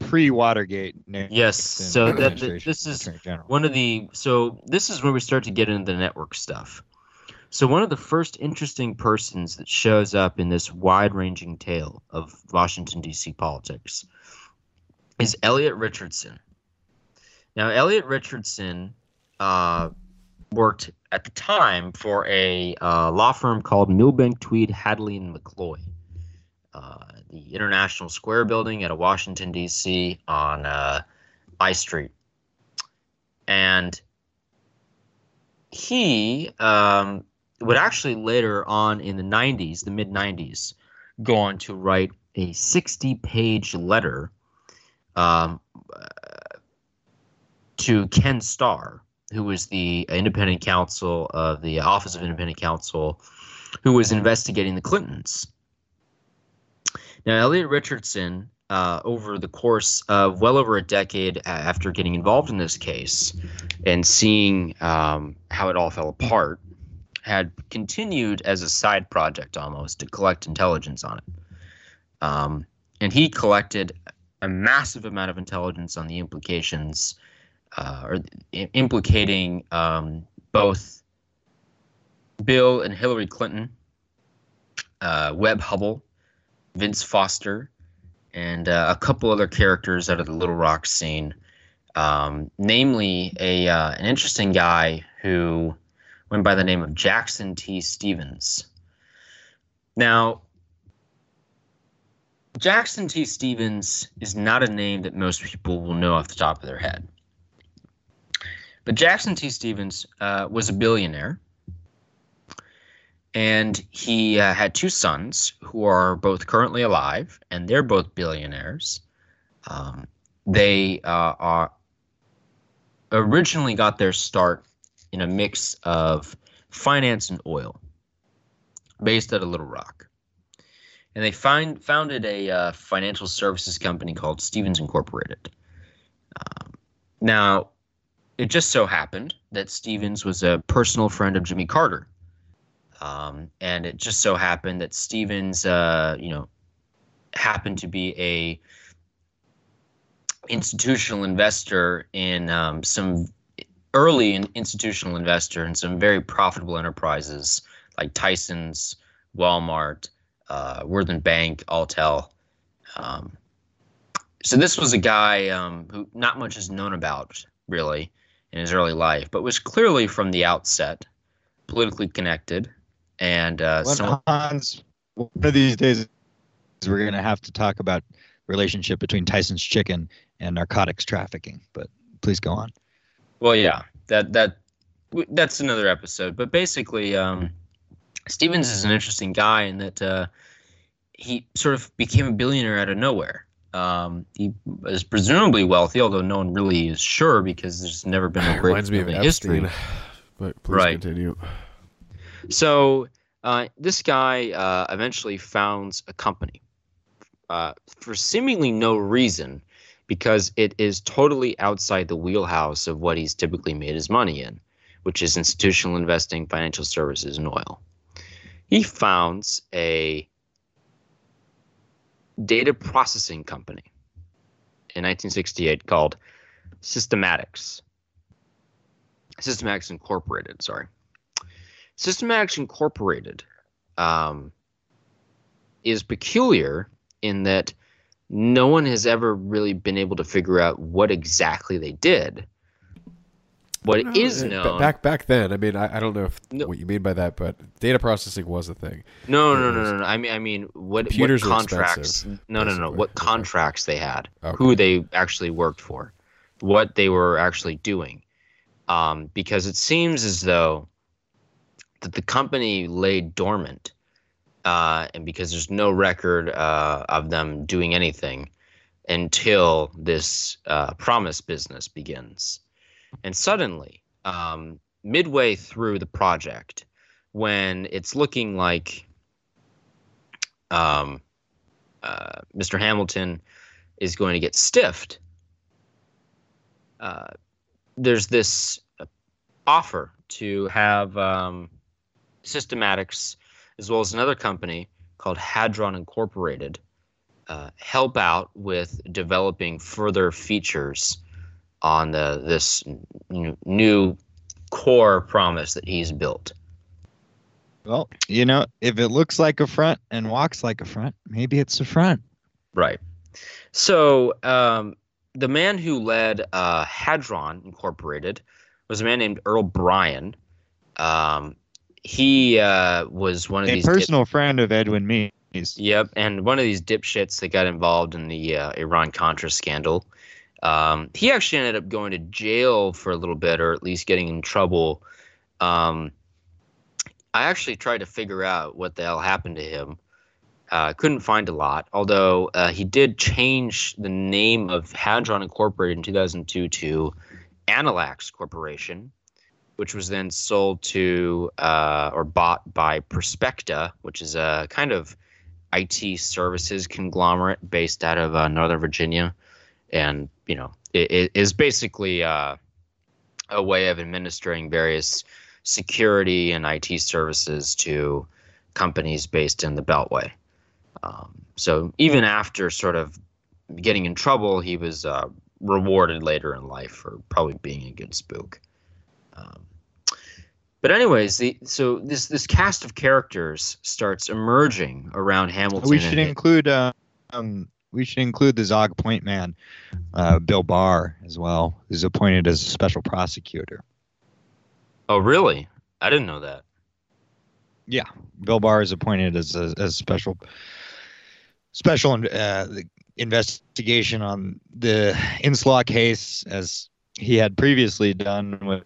pre-Watergate. Yes, so that, that this is one of the so this is where we start to get into the network stuff. So one of the first interesting persons that shows up in this wide-ranging tale of Washington D.C. politics is Elliot Richardson. Now, Elliot Richardson uh, worked at the time for a uh, law firm called Milbank, Tweed, Hadley, and McCloy. Uh, the International Square building at a Washington, D.C. on uh, I Street. And he um, would actually later on in the 90s, the mid 90s, go on to write a 60 page letter um, uh, to Ken Starr, who was the independent counsel of the Office of Independent Counsel, who was investigating the Clintons. Now, Elliot Richardson, uh, over the course of well over a decade after getting involved in this case and seeing um, how it all fell apart, had continued as a side project almost to collect intelligence on it. Um, and he collected a massive amount of intelligence on the implications, uh, or implicating um, both Bill and Hillary Clinton, uh, Webb Hubbell, Vince Foster, and uh, a couple other characters out of the Little Rock scene. Um, namely, a uh, an interesting guy who went by the name of Jackson T. Stephens. Now, Jackson T. Stephens is not a name that most people will know off the top of their head. But Jackson T. Stephens uh, was a billionaire and he uh, had two sons who are both currently alive, and they're both billionaires. Um, they uh, are originally got their start in a mix of finance and oil, based out of Little Rock, and they find founded a uh, financial services company called Stephens Incorporated. Um, now, it just so happened that Stephens was a personal friend of Jimmy Carter um, and it just so happened that Stephens, uh, you know, happened to be a institutional investor in um, some early in institutional investor in some very profitable enterprises like Tyson's, Walmart, uh, Worthen Bank, Alltel. Um, so this was a guy um, who not much is known about really in his early life, but was clearly from the outset politically connected and uh, Well, so Hans, one of these days we're going to have to talk about relationship between Tyson's Chicken and narcotics trafficking. But please go on. Well, yeah, that that that's another episode. But basically, um, Stephens is an interesting guy in that uh, he sort of became a billionaire out of nowhere. Um, he is presumably wealthy, although no one really is sure because there's never been a great Reminds me of family history. Epstein. But please Right. continue. So uh, this guy uh, eventually founds a company uh, for seemingly no reason, because it is totally outside the wheelhouse of what he's typically made his money in, which is institutional investing, financial services, and oil. He founds a data processing company in 1968 called Systematics. Systematics Incorporated, sorry. Systematics Incorporated um, is peculiar in that no one has ever really been able to figure out what exactly they did. What is Uh, known back back then. I mean, I, I don't know if what you mean by that, but data processing was a thing. No, no, no, no, no. I mean, I mean, what, what Computers contracts? expensive, No, no, no. What contracts they had? Okay. Who they actually worked for? What they were actually doing? Um, because it seems as though that the company lay dormant, uh, and because there's no record uh, of them doing anything until this uh, PROMIS business begins, and suddenly, um, midway through the project, when it's looking like um, uh, Mr. Hamilton is going to get stiffed, uh, there's this offer to have um, Systematics, as well as another company called Hadron Incorporated, uh, help out with developing further features on the this new core PROMIS that he's built. Well, you know, if it looks like a front and walks like a front, maybe it's a front. Right. So um, the man who led uh, Hadron Incorporated was a man named Earl Brian. Um, he uh, was one of A these dip- personal friend of Edwin Meese. Yep, and one of these dipshits that got involved in the uh, Iran Contra scandal. Um, he actually ended up going to jail for a little bit, or at least getting in trouble. Um, I actually tried to figure out what the hell happened to him. Uh, couldn't find a lot, although uh, he did change the name of Hadron Incorporated in 2002 to Analex Corporation, which was then sold to uh, or bought by Prospecta, which is a kind of IT services conglomerate based out of uh, Northern Virginia, and you know it, it is basically uh, a way of administering various security and IT services to companies based in the Beltway. Um, so even after sort of getting in trouble, he was uh, rewarded later in life for probably being a good spook. Um, but anyways, the so this this cast of characters starts emerging around Hamilton. We should include uh, um, we should include the Zog Point man, uh, Bill Barr, as well, who's appointed as a special prosecutor. oh, really? I didn't know that. Yeah, Bill Barr is appointed as a as special special uh, investigation on the Inslaw case, as he had previously done with,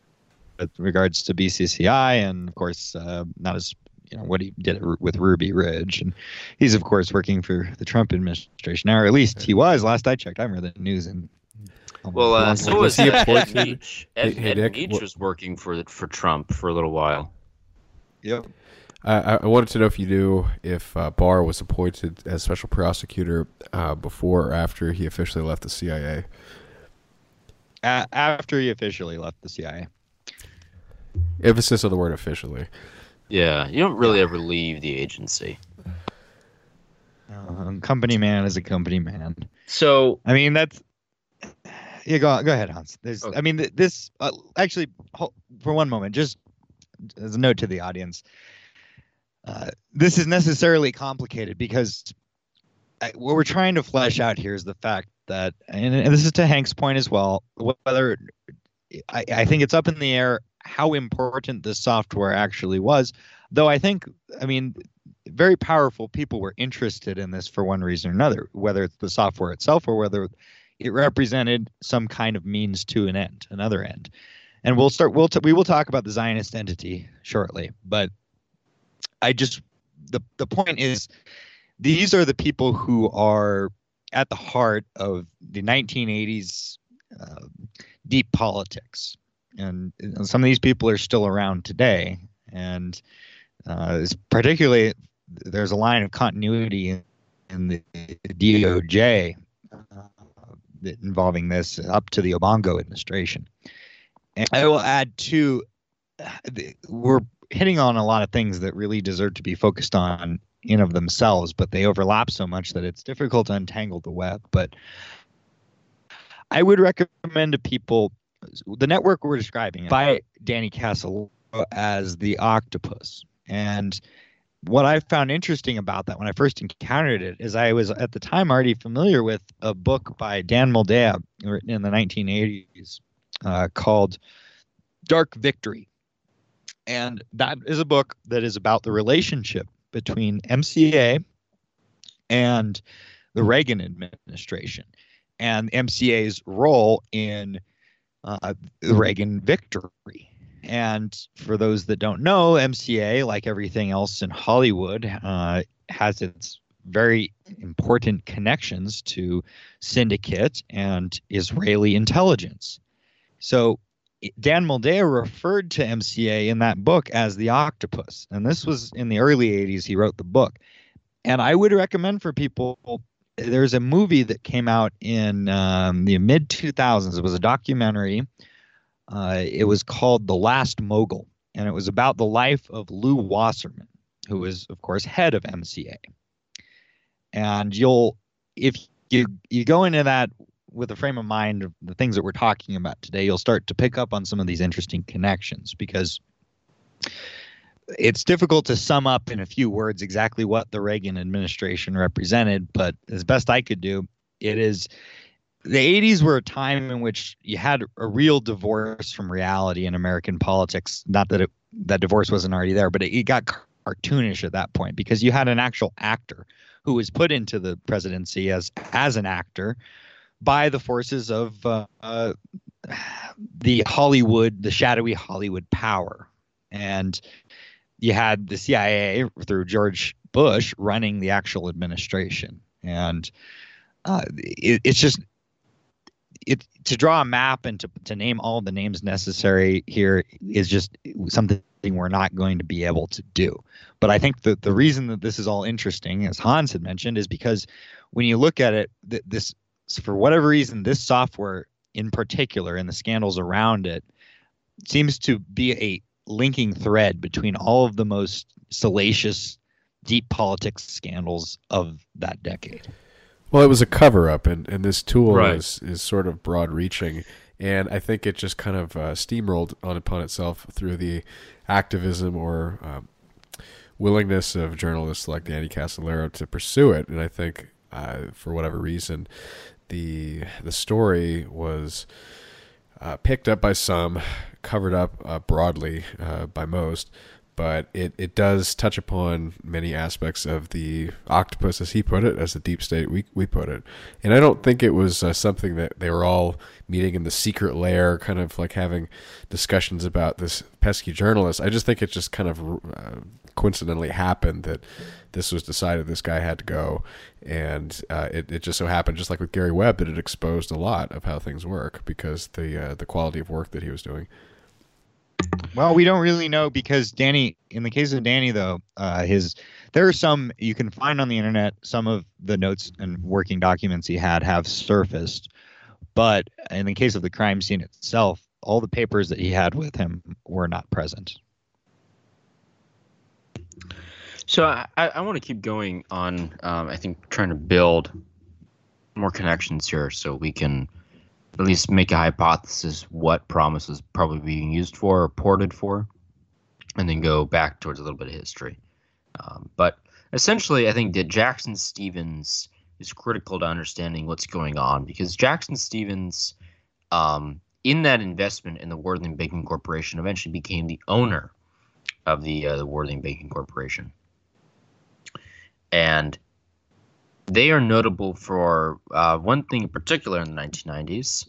with regards to BCCI, and of course, uh, not as you know what he did with Ruby Ridge, and he's of course working for the Trump administration, now, or at least he was. Last I checked, I remember the news and. Well, uh, so was he Ed appointed- Meese. Ed, Hey- hey, Ed Nick, Meese was working for for Trump for a little while. Yep. Uh, I I wanted to know if you knew if uh, Barr was appointed as special prosecutor uh, before or after he officially left the CIA. A- after he officially left the CIA. Emphasis on the word officially. Yeah, you don't really ever leave the agency. Uh, know, company man is a company man. So I mean, that's yeah. Go go ahead, Hans. There's, Okay. I mean, this uh, actually for one moment, just as a note to the audience, uh, this is necessarily complicated because I, what we're trying to flesh out here is the fact that, and, and this is to Hank's point as well, whether I, I think it's up in the air how important this software actually was. Though I think, I mean, very powerful people were interested in this for one reason or another, whether it's the software itself or whether it represented some kind of means to an end, another end. And we'll start. We'll t- we will talk about the Zionist entity shortly, but I just the the point is these are the people who are at the heart of the 1980s uh, deep politics, and, some of these people are still around today. And uh, particularly there's a line of continuity in, the DOJ uh, involving this up to the Obongo administration. And I will add too, we're hitting on a lot of things that really deserve to be focused on in of themselves, but they overlap so much that it's difficult to untangle the web. But I would recommend to people the network we're describing by Danny Castle as the octopus. And what I found interesting about that when I first encountered it is I was at the time already familiar with a book by Dan Moldea written in the 1980s uh, called Dark Victory. And that is a book that is about the relationship between MCA and the Reagan administration and MCA's role in uh, Reagan victory. And for those that don't know, MCA, like everything else in Hollywood, uh, has its very important connections to syndicate and Israeli intelligence. So Dan Moldea referred to MCA in that book as the octopus. And this was in the early 80s, he wrote the book. And I would recommend for people there's a movie that came out in um, the mid 2000s. It was a documentary. Uh, it was called The Last Mogul, and it was about the life of Lew Wasserman, who was, of course, head of MCA. And you'll, if you you go into that with a frame of mind of the things that we're talking about today, you'll start to pick up on some of these interesting connections because it's difficult to sum up in a few words exactly what the Reagan administration represented, but as best I could do, it is the 80s were a time in which you had a real divorce from reality in American politics. Not that it, that divorce wasn't already there, but it, it got cartoonish at that point because you had an actual actor who was put into the presidency as as an actor by the forces of uh, uh, the Hollywood, the shadowy Hollywood power, and you had the CIA through George Bush running the actual administration, and uh, it, it's just it to draw a map and to to name all the names necessary here is just something we're not going to be able to do. But I think that the reason that this is all interesting, as Hans had mentioned, is because when you look at it, th- this for whatever reason, this software in particular and the scandals around it seems to be a linking thread between all of the most salacious deep politics scandals of that decade. Well, it was a cover up, and, and this tool Right. is, is sort of broad reaching. And I think it just kind of uh, steamrolled on upon itself through the activism or um, willingness of journalists like Danny Casolaro to pursue it. And I think, uh, for whatever reason, the the story was uh, picked up by some, covered up uh, broadly uh, by most, but it, it does touch upon many aspects of the octopus, as he put it, as the deep state we, we put it. And I don't think it was uh, something that they were all meeting in the secret lair, kind of like having discussions about this pesky journalist. I just think it just kind of uh, coincidentally happened that this was decided this guy had to go. And uh, it, it just so happened, just like with Gary Webb, that it exposed a lot of how things work because the uh, the quality of work that he was doing. Well, we don't really know because Danny, in the case of Danny, though, uh, his there are some you can find on the internet. Some of the notes and working documents he had have surfaced, but in the case of the crime scene itself, all the papers that he had with him were not present. So I, I want to keep going on. Um, I think trying to build more connections here, so we can at least make a hypothesis what PROMIS is probably being used for or ported for, and then go back towards a little bit of history. Um, but essentially, I think that Jackson Stephens is critical to understanding what's going on because Jackson Stephens, um, in that investment in the Worthen Banking Corporation, eventually became the owner of the uh, the Worthen Banking Corporation, and they are notable for uh, one thing in particular in the 1990s,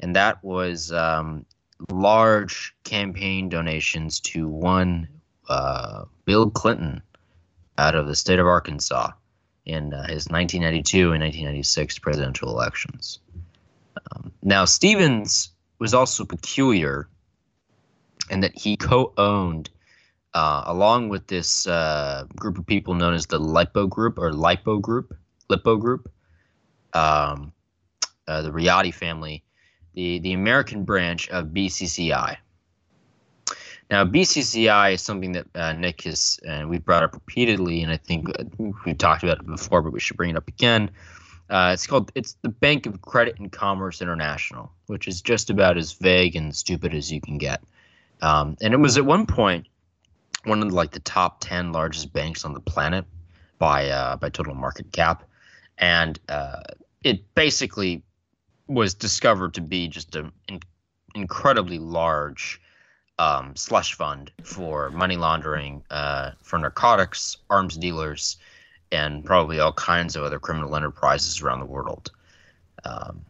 and that was um, large campaign donations to one uh, Bill Clinton out of the state of Arkansas in uh, his 1992 and 1996 presidential elections. Um, now, Stephens was also peculiar in that he co owned, uh, along with this uh, group of people known as the Lippo Group or Lippo Group, Lippo Group, um, uh, the Riady family, the, the American branch of BCCI. Now, BCCI is something that uh, Nick has, and we've brought up repeatedly, and I think uh, we've talked about it before, but we should bring it up again. Uh, it's called it's the Bank of Credit and Commerce International, which is just about as vague and stupid as you can get. Um, and it was at one point one of the, like the top ten largest banks on the planet by uh, by total market cap, and uh, it basically was discovered to be just an in- incredibly large um, slush fund for money laundering, uh, for narcotics, arms dealers, and probably all kinds of other criminal enterprises around the world. Um,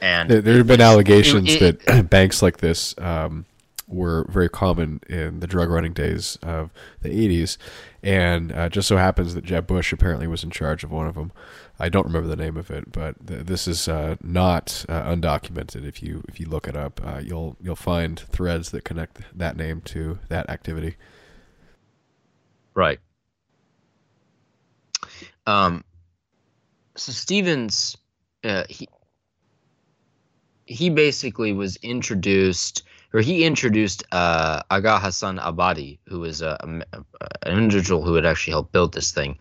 and There, have been allegations it- that *clears throat* banks like this um, were very common in the drug running days of the 80s. And uh, just so happens that Jeb Bush apparently was in charge of one of them. I don't remember the name of it, but th- this is uh, not uh, undocumented. If you if you look it up, uh, you'll you'll find threads that connect that name to that activity. Right. Um, so Stephens, uh, he he basically was introduced, or he introduced uh, Agha Hasan Abedi, who was a, a- an individual who had actually helped build this thing,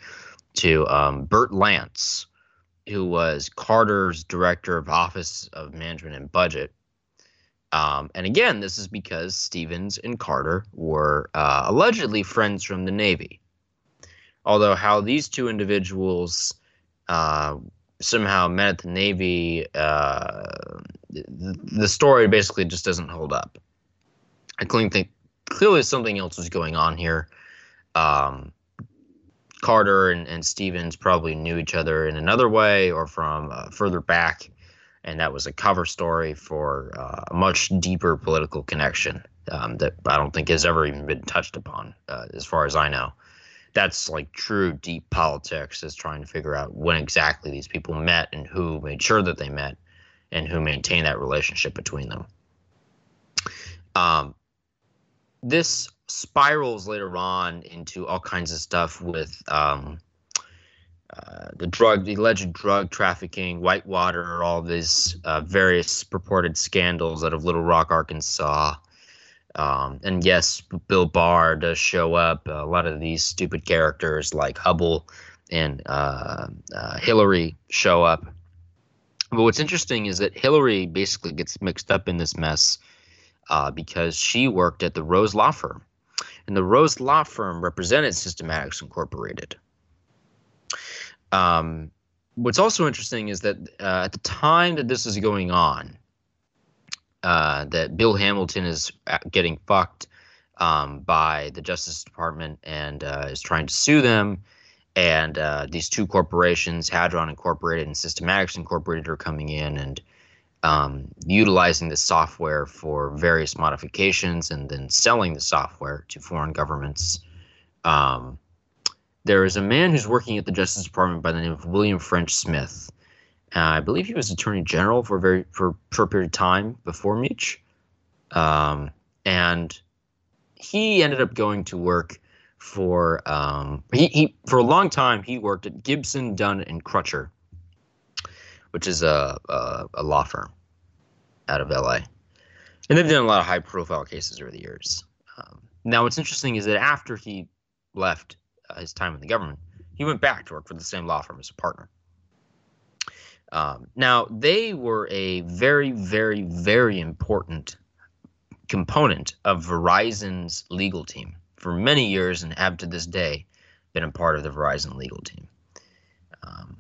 to um, Bert Lance, who was Carter's director of Office of Management and Budget. Um, and again, this is because Stephens and Carter were uh, allegedly friends from the Navy. Although how these two individuals uh, somehow met at the Navy, uh, the, the story basically just doesn't hold up. I clearly think clearly something else was going on here. Um, Carter and, and Stephens probably knew each other in another way or from uh, further back, and that was a cover story for uh, a much deeper political connection um, that I don't think has ever even been touched upon, uh, as far as I know. That's like true deep politics, is trying to figure out when exactly these people met and who made sure that they met and who maintained that relationship between them. Um, this spirals later on into all kinds of stuff with um, uh, the drug, the alleged drug trafficking, Whitewater, all these uh, various purported scandals out of Little Rock, Arkansas. Um, and yes, Bill Barr does show up. A lot of these stupid characters like Hubbell and uh, uh, Hillary show up. But what's interesting is that Hillary basically gets mixed up in this mess uh, because she worked at the Rose Law Firm. And the Rose Law Firm represented Systematics Incorporated. Um, what's also interesting is that uh, at the time that this is going on, uh, that Bill Hamilton is uh, getting fucked um, by the Justice Department and uh, is trying to sue them. And uh, these two corporations, Hadron Incorporated and Systematics Incorporated, are coming in and um, utilizing the software for various modifications and then selling the software to foreign governments. Um, there is a man who's working at the Justice Department by the name of William French Smith. Uh, I believe he was Attorney General for a very for a short period of time before Meese, um, and he ended up going to work for um, he, he for a long time he worked at Gibson, Dunn and Crutcher, which is a, a a law firm out of LA, and they've done a lot of high profile cases over the years. Um, now, what's interesting is that after he left uh, his time in the government, he went back to work for the same law firm as a partner. Um, now, they were a very, very, very important component of Verizon's legal team for many years and have to this day been a part of the Verizon legal team. Um,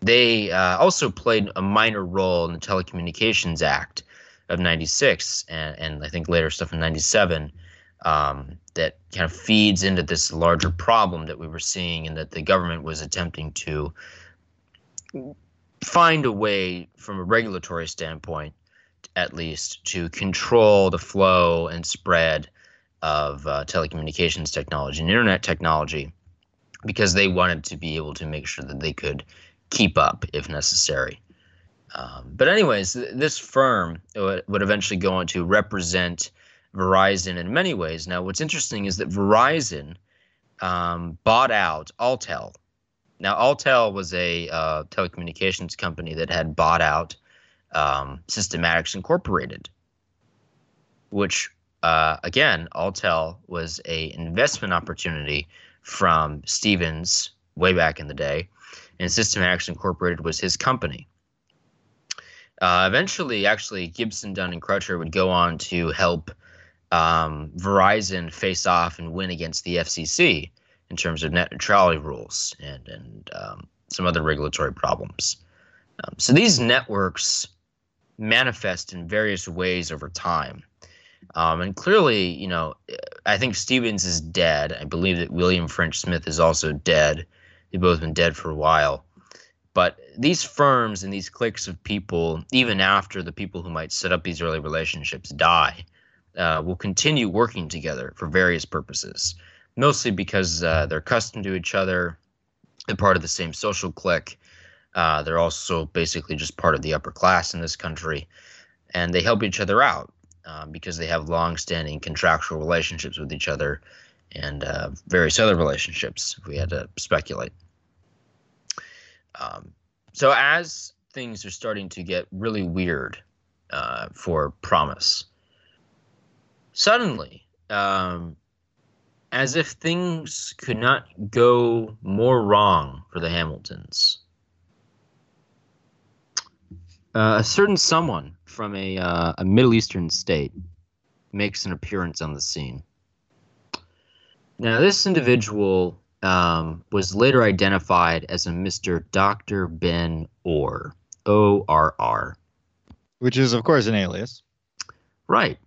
they uh, also played a minor role in the Telecommunications Act of 96 and, and I think later stuff in 97 um, that kind of feeds into this larger problem that we were seeing and that the government was attempting to find a way from a regulatory standpoint at least to control the flow and spread of uh, telecommunications technology and internet technology because they wanted to be able to make sure that they could keep up if necessary. Um, but anyways, th- this firm would, eventually go on to represent Verizon in many ways. Now, what's interesting is that Verizon um, bought out Alltel. Now, Alltel was a uh, telecommunications company that had bought out um, Systematics Incorporated, which uh, again, Alltel was a investment opportunity from Stephens way back in the day, and Systematics Incorporated was his company. Uh, eventually, actually, Gibson, Dunn, and Crutcher would go on to help um, Verizon face off and win against the FCC in terms of net neutrality rules and and um, some other regulatory problems. Um, so these networks manifest in various ways over time. Um, and clearly, you know, I think Stephens is dead. I believe that William French Smith is also dead. They've both been dead for a while. But these firms and these cliques of people, even after the people who might set up these early relationships die, uh, will continue working together for various purposes. Mostly because uh, they're accustomed to each other, they're part of the same social clique. Uh, they're also basically just part of the upper class in this country, and they help each other out um, because they have long-standing contractual relationships with each other and uh, various other relationships. If we had to speculate. Um, so as things are starting to get really weird uh, for PROMIS, suddenly, um, as if things could not go more wrong for the Hamiltons, uh, a certain someone from a, uh, a Middle Eastern state makes an appearance on the scene. Now, this individual um, was later identified as a Mr. Dr. Ben Orr, O R R. Which is, of course, an alias. Right.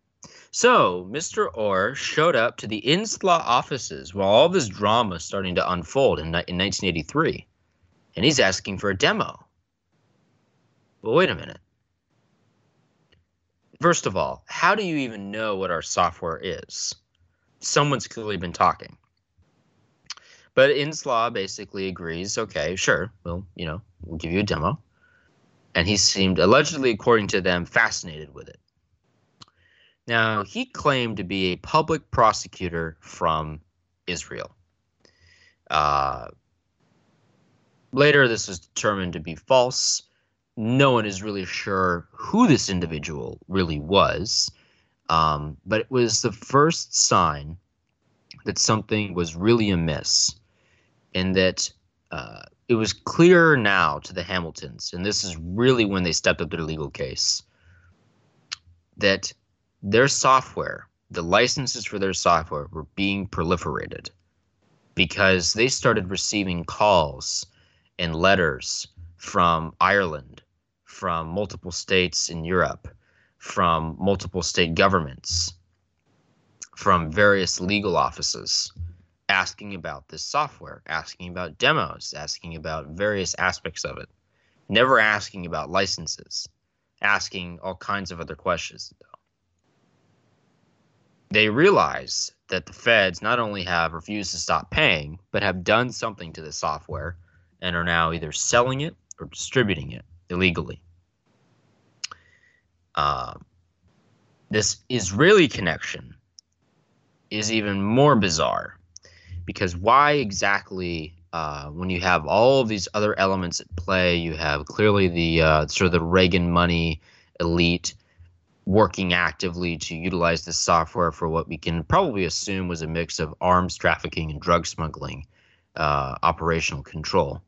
So, Mr. Orr showed up to the Inslaw offices while all this drama is starting to unfold in, in 1983. And he's asking for a demo. But wait a minute. First of all, how do you even know what our software is? Someone's clearly been talking. But Inslaw basically agrees, okay, sure, well, you know, we'll give you a demo. And he seemed, allegedly, according to them, fascinated with it. Now, he claimed to be a public prosecutor from Israel. Uh, later, this was determined to be false no one is really sure who this individual really was. Um, but it was the first sign that something was really amiss, and that uh, it was clear now to the Hamiltons, and this is really when they stepped up their legal case, that their software, the licenses for their software, were being proliferated because they started receiving calls and letters from Ireland, from multiple states in Europe, from multiple state governments, from various legal offices asking about this software, asking about demos, asking about various aspects of it, never asking about licenses, asking all kinds of other questions. They realize that the feds not only have refused to stop paying, but have done something to the software and are now either selling it or distributing it illegally. Uh, this Israeli connection is even more bizarre because why exactly, uh, when you have all of these other elements at play, you have clearly the uh, sort of the Reagan money elite. Working actively to utilize this software for what we can probably assume was a mix of arms trafficking and drug smuggling uh, operational control.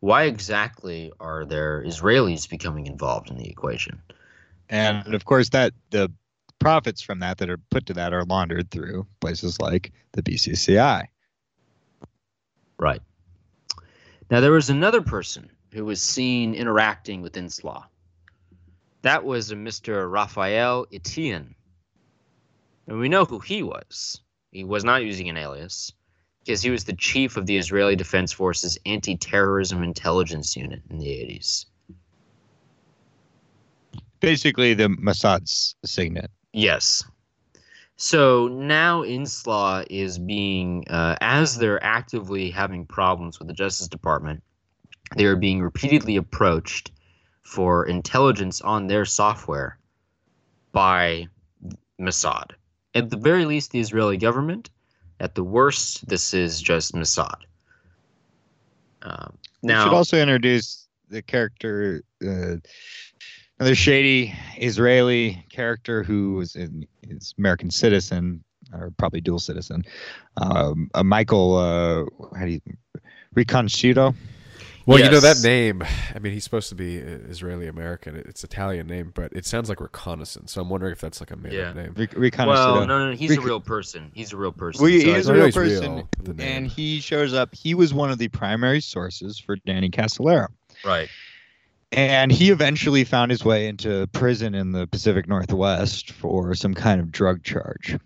Why exactly are there Israelis becoming involved in the equation? And of course, that the profits from that that are put to that are laundered through places like the BCCI. Right. Now, there was another person who was seen interacting with Inslaw. That was a Mr. Rafael Eitan. And we know who he was. He was not using an alias because he was the chief of the Israeli Defense Forces Anti Terrorism Intelligence Unit in the 80s. Basically, the Mossad's signet. Yes. So now Inslaw is being, uh, as they're actively having problems with the Justice Department, they are being repeatedly approached for intelligence on their software by Mossad. At the very least, the Israeli government. At the worst, this is just Mossad. Um, We should also introduce the character, uh, another shady Israeli character who was is American citizen or probably dual citizen. Um, uh, Michael, uh, how do you, Riconosciuto. Well, you know that name. I mean, he's supposed to be uh, Israeli American. It's Italian name, but it sounds like reconnaissance. So I'm wondering if that's like a made Yeah. name. Ric- Riconosciuto. well, no, no, no, he's a real person. He's a real person. Well, he So I- is I a know real he's person, real, but the name. and he shows up. He was one of the primary sources for Danny Casolaro. right. And he eventually found his way into prison in the Pacific Northwest for some kind of drug charge.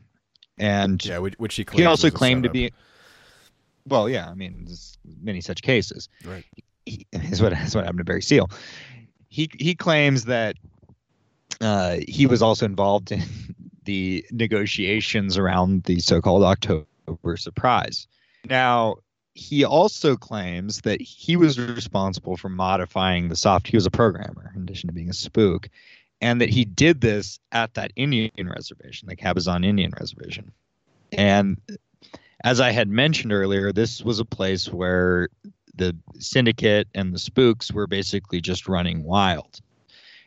And Yeah, which, which he claims he also was a claimed to be. Well, yeah, I mean, there's many such cases. right. He, *laughs* is what is what happened to Barry Seal. He he claims that uh, he was also involved in *laughs* the negotiations around the so-called October surprise. Now, he also claims that he was responsible for modifying the soft. He was a programmer in addition to being a spook, and that he did this at that Indian reservation, the Cabazon Indian reservation. And as I had mentioned earlier, this was a place where the syndicate and the spooks were basically just running wild.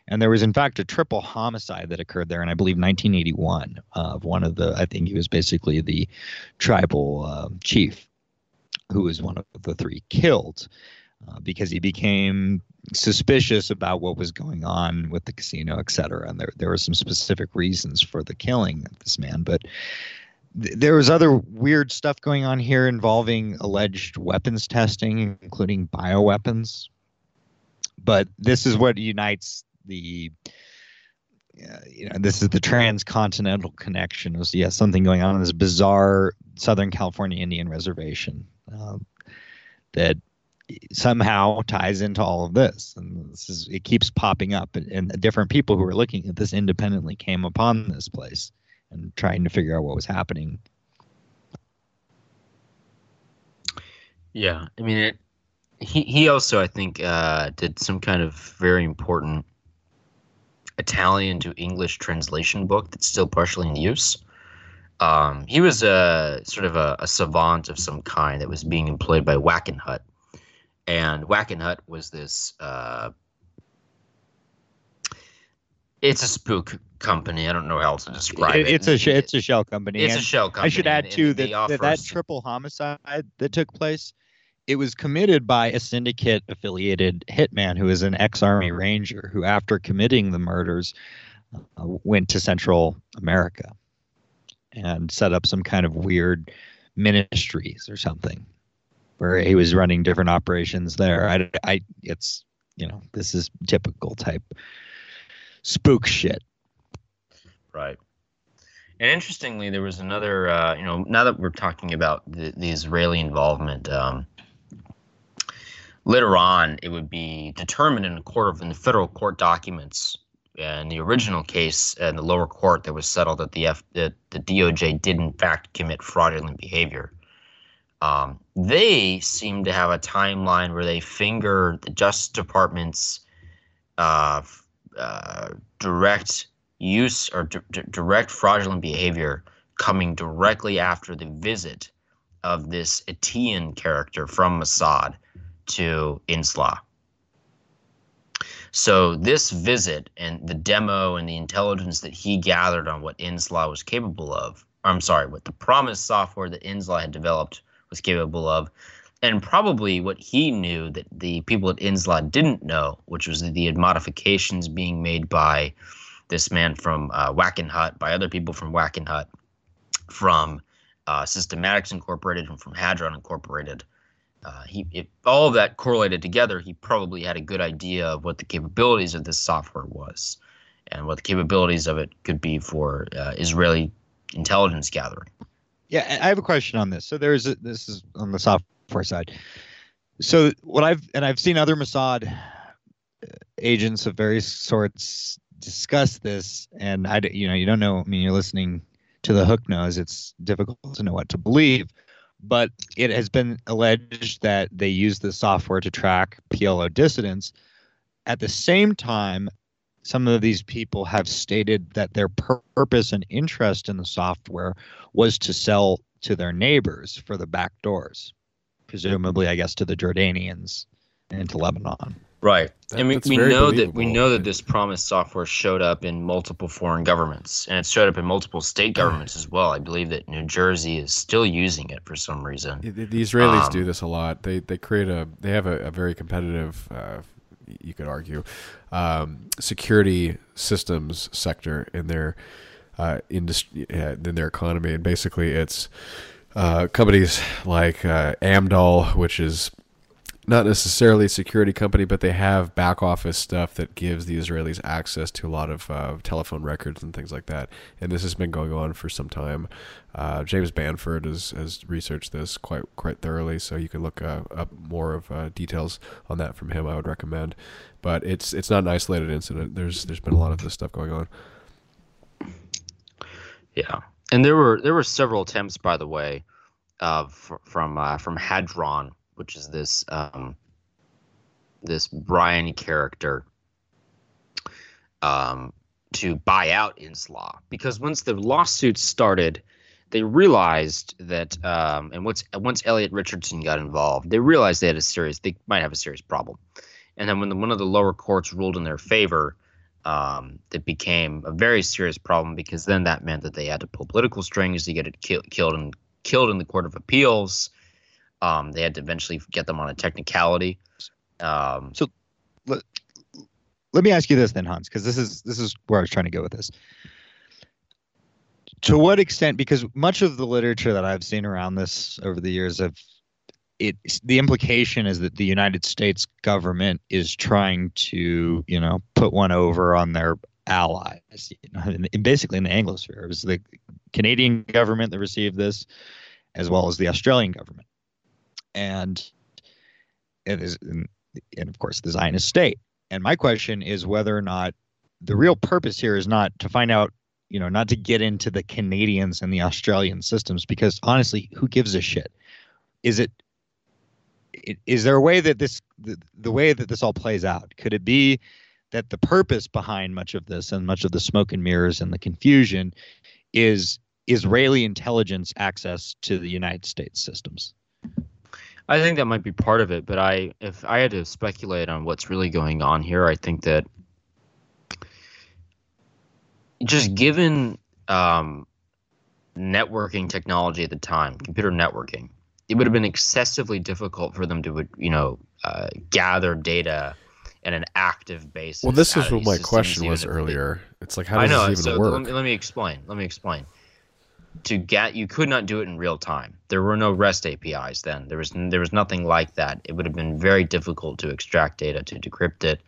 And there was, in fact, a triple homicide that occurred there in, I believe, 1981 of one of the, I think he was basically the tribal uh, chief who was one of the three killed uh, because he became suspicious about what was going on with the casino, et cetera. And there, there were some specific reasons for the killing of this man. But there was other weird stuff going on here involving alleged weapons testing, including bioweapons. But this is what unites the uh, you know this is the transcontinental connection. It was yeah something going on in this bizarre Southern California Indian reservation um, that somehow ties into all of this, and this is it keeps popping up, and, and different people who are looking at this independently came upon this place and trying to figure out what was happening. Yeah, I mean, it, he he also I think uh, did some kind of very important Italian to English translation book that's still partially in use. Um, he was a sort of a, a savant of some kind that was being employed by Wackenhut, and Wackenhut was this. Uh, it's a spook company. I don't know how else to describe it. It- it's a sh- it's a shell company. It's a and shell I should add and- too and that, that that triple homicide that took place, it was committed by a syndicate affiliated hitman who is an ex-army ranger who, after committing the murders, uh, went to Central America and set up some kind of weird ministries or something, where he was running different operations there. I, I, it's you know this is typical type spook shit. Right. And interestingly, there was another, uh, you know, now that we're talking about the, the Israeli involvement, um, later on it would be determined in a court of in the federal court documents. uh, In the original case, in the lower court, that was settled that the F, that the DOJ did in fact commit fraudulent behavior. Um, they seem to have a timeline where they finger the Justice Department's uh, uh, direct use or d- d- direct fraudulent behavior coming directly after the visit of this Eitan character from Mossad to Inslaw. So this visit and the demo and the intelligence that he gathered on what Inslaw was capable of, I'm sorry, what the promised software that Inslaw had developed was capable of, and probably what he knew that the people at Inslaw didn't know, which was the modifications being made by this man from uh, Wackenhut, by other people from Wackenhut, from uh, Systematics Incorporated, and from Hadron Incorporated. Uh, he all of that correlated together. He probably had a good idea of what the capabilities of this software was, and what the capabilities of it could be for uh, Israeli intelligence gathering. Yeah, I have a question on this. So there's this is on the software side. So what I've and I've seen other Mossad uh, agents of various sorts discuss this, and I you know you don't know. I mean, you're listening to the hook nose. It's difficult to know what to believe, but it has been alleged that they use the software to track PLO dissidents. At the same time, some of these people have stated that their purpose and interest in the software was to sell to their neighbors for the back doors, presumably, I guess, to the Jordanians and to Lebanon. Right, That- and we, we know that we know that this PROMIS software showed up in multiple foreign governments, and it showed up in multiple state governments as well. I believe that New Jersey is still using it for some reason. The, the Israelis Um, do this a lot. They they create a they have a, a very competitive, uh, you could argue, um, security systems sector in their uh, industry in their economy, and basically it's uh, companies like uh, Amdal, which is not necessarily a security company, but they have back office stuff that gives the Israelis access to a lot of uh, telephone records and things like that. And this has been going on for some time. Uh, James Bamford has, has researched this quite quite thoroughly, so you can look uh, up more of uh, details on that from him. I would recommend, but it's it's not an isolated incident. There's there's been a lot of this stuff going on. Yeah, and there were there were several attempts, by the way, uh, fr- from uh, from Hadron, which is this um, this Brian character, um, to buy out Inslaw because once the lawsuit started, they realized that, um, and once once Elliot Richardson got involved, they realized they had a serious they might have a serious problem, and then when the, one of the lower courts ruled in their favor um, it became a very serious problem because then that meant that they had to pull political strings to get it ki- killed and killed in the court of appeals. Um, they had to eventually get them on a technicality. Um, so let, let me ask you this then, Hans, because this is this is where I was trying to go with this. To what extent? Because much of the literature that I've seen around this over the years of it, the implication is that the United States government is trying to, you know, put one over on their allies. You know, in, in basically in the Anglosphere, it was the Canadian government that received this, as well as the Australian government, and it is, and, and of course, the Zionist state. And my question is whether or not the real purpose here is not to find out, you know, not to get into the Canadians and the Australian systems, because honestly, who gives a shit? Is it is there a way that this the, the way that this all plays out could it be that the purpose behind much of this and much of the smoke and mirrors and the confusion is israeli intelligence access to the united states systems I think that might be part of it, but I, if I had to speculate on what's really going on here, I think that just given um, networking technology at the time, computer networking, it would have been excessively difficult for them to, you know, uh, gather data in an active basis. Well, this is what my question was earlier. It's like how I does know. this even so work? Let me, let me explain. Let me explain. To get, you could not do it in real time. There were no REST APIs then. There was there was nothing like that. It would have been very difficult to extract data to decrypt it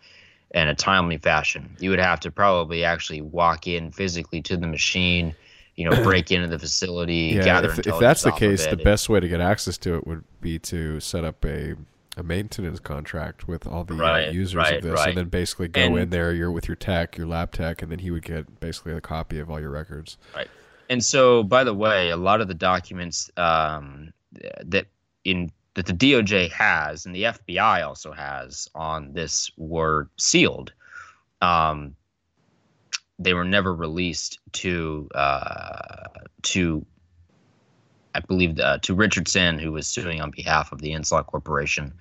in a timely fashion. You would have to probably actually walk in physically to the machine, you know, break into the facility, yeah, gather if, if that's the case, the best way to get access to it would be to set up a a maintenance contract with all the uh, users right, of this, right. and then basically go And- in there. You're with your tech, your lab tech, and then he would get basically a copy of all your records. Right. And so, by the way, a lot of the documents um, that in that the DOJ has and the FBI also has on this were sealed. Um, they were never released to uh, to I believe uh, to Richardson, who was suing on behalf of the Inslaw Corporation.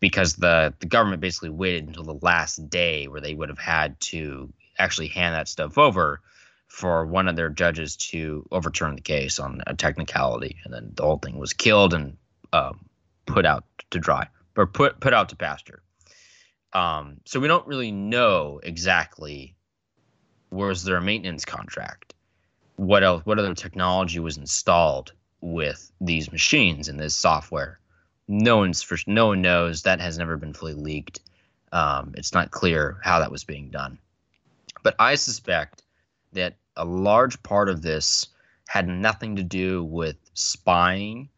because the the government basically waited until the last day where they would have had to actually hand that stuff over for one of their judges to overturn the case on a technicality, and then the whole thing was killed and um, put out to dry or put put out to pasture. Um, so we don't really know exactly was there a maintenance contract, what else, what other technology was installed with these machines and this software. No one's for no one knows that has never been fully leaked. Um, it's not clear how that was being done, but I suspect that a large part of this had nothing to do with spying,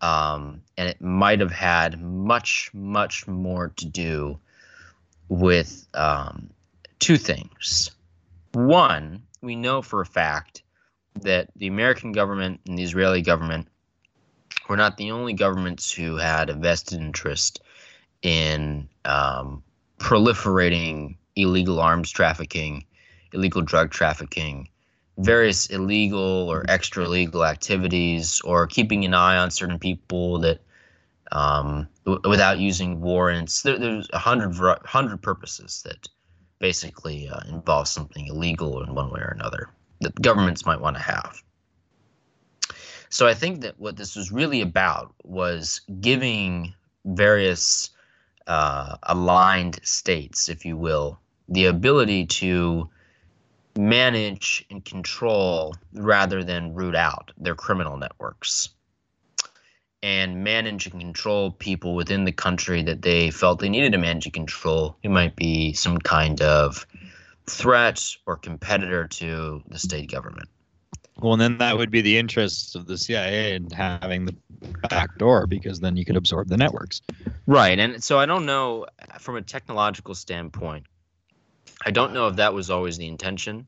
um, and it might have had much, much more to do with um, two things. One, we know for a fact that the American government and the Israeli government were not the only governments who had a vested interest in um, proliferating illegal arms trafficking, illegal drug trafficking, various illegal or extra legal activities, or keeping an eye on certain people that um, w- without using warrants. There, there's a hundred hundred purposes that basically uh, involve something illegal in one way or another that governments might want to have. So I think that what this was really about was giving various uh, aligned states, if you will, the ability to manage and control rather than root out their criminal networks and manage and control people within the country that they felt they needed to manage and control. It might be some kind of threat or competitor to the state government. Well, and then that would be the interests of the CIA in having the back door because then you could absorb the networks. Right. And so I don't know from a technological standpoint, I don't know if that was always the intention.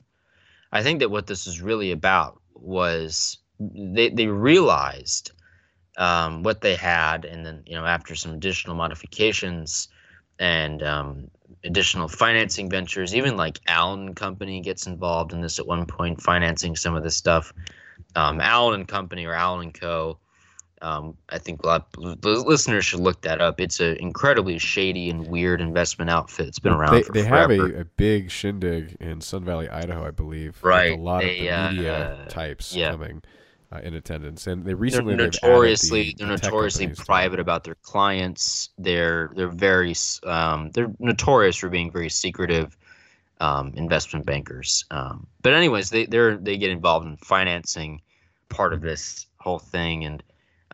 I think that what this is really about was they, they realized um, what they had, and then you know after some additional modifications and um, additional financing ventures, even like Allen Company gets involved in this at one point, financing some of this stuff. Um, Allen and Company or Allen and Co. Um, I think a lot of listeners should look that up. It's an incredibly shady and weird investment outfit. It's been around they, they have a, a big shindig in Sun Valley, Idaho, I believe. Right, a lot they, of the media uh, types yeah. coming uh, in attendance, and they recently they're notoriously the- they're the notoriously private about their clients. They're they're very um, they're notorious for being very secretive um, investment bankers. Um, but anyways, they they're they get involved in financing part of this whole thing, and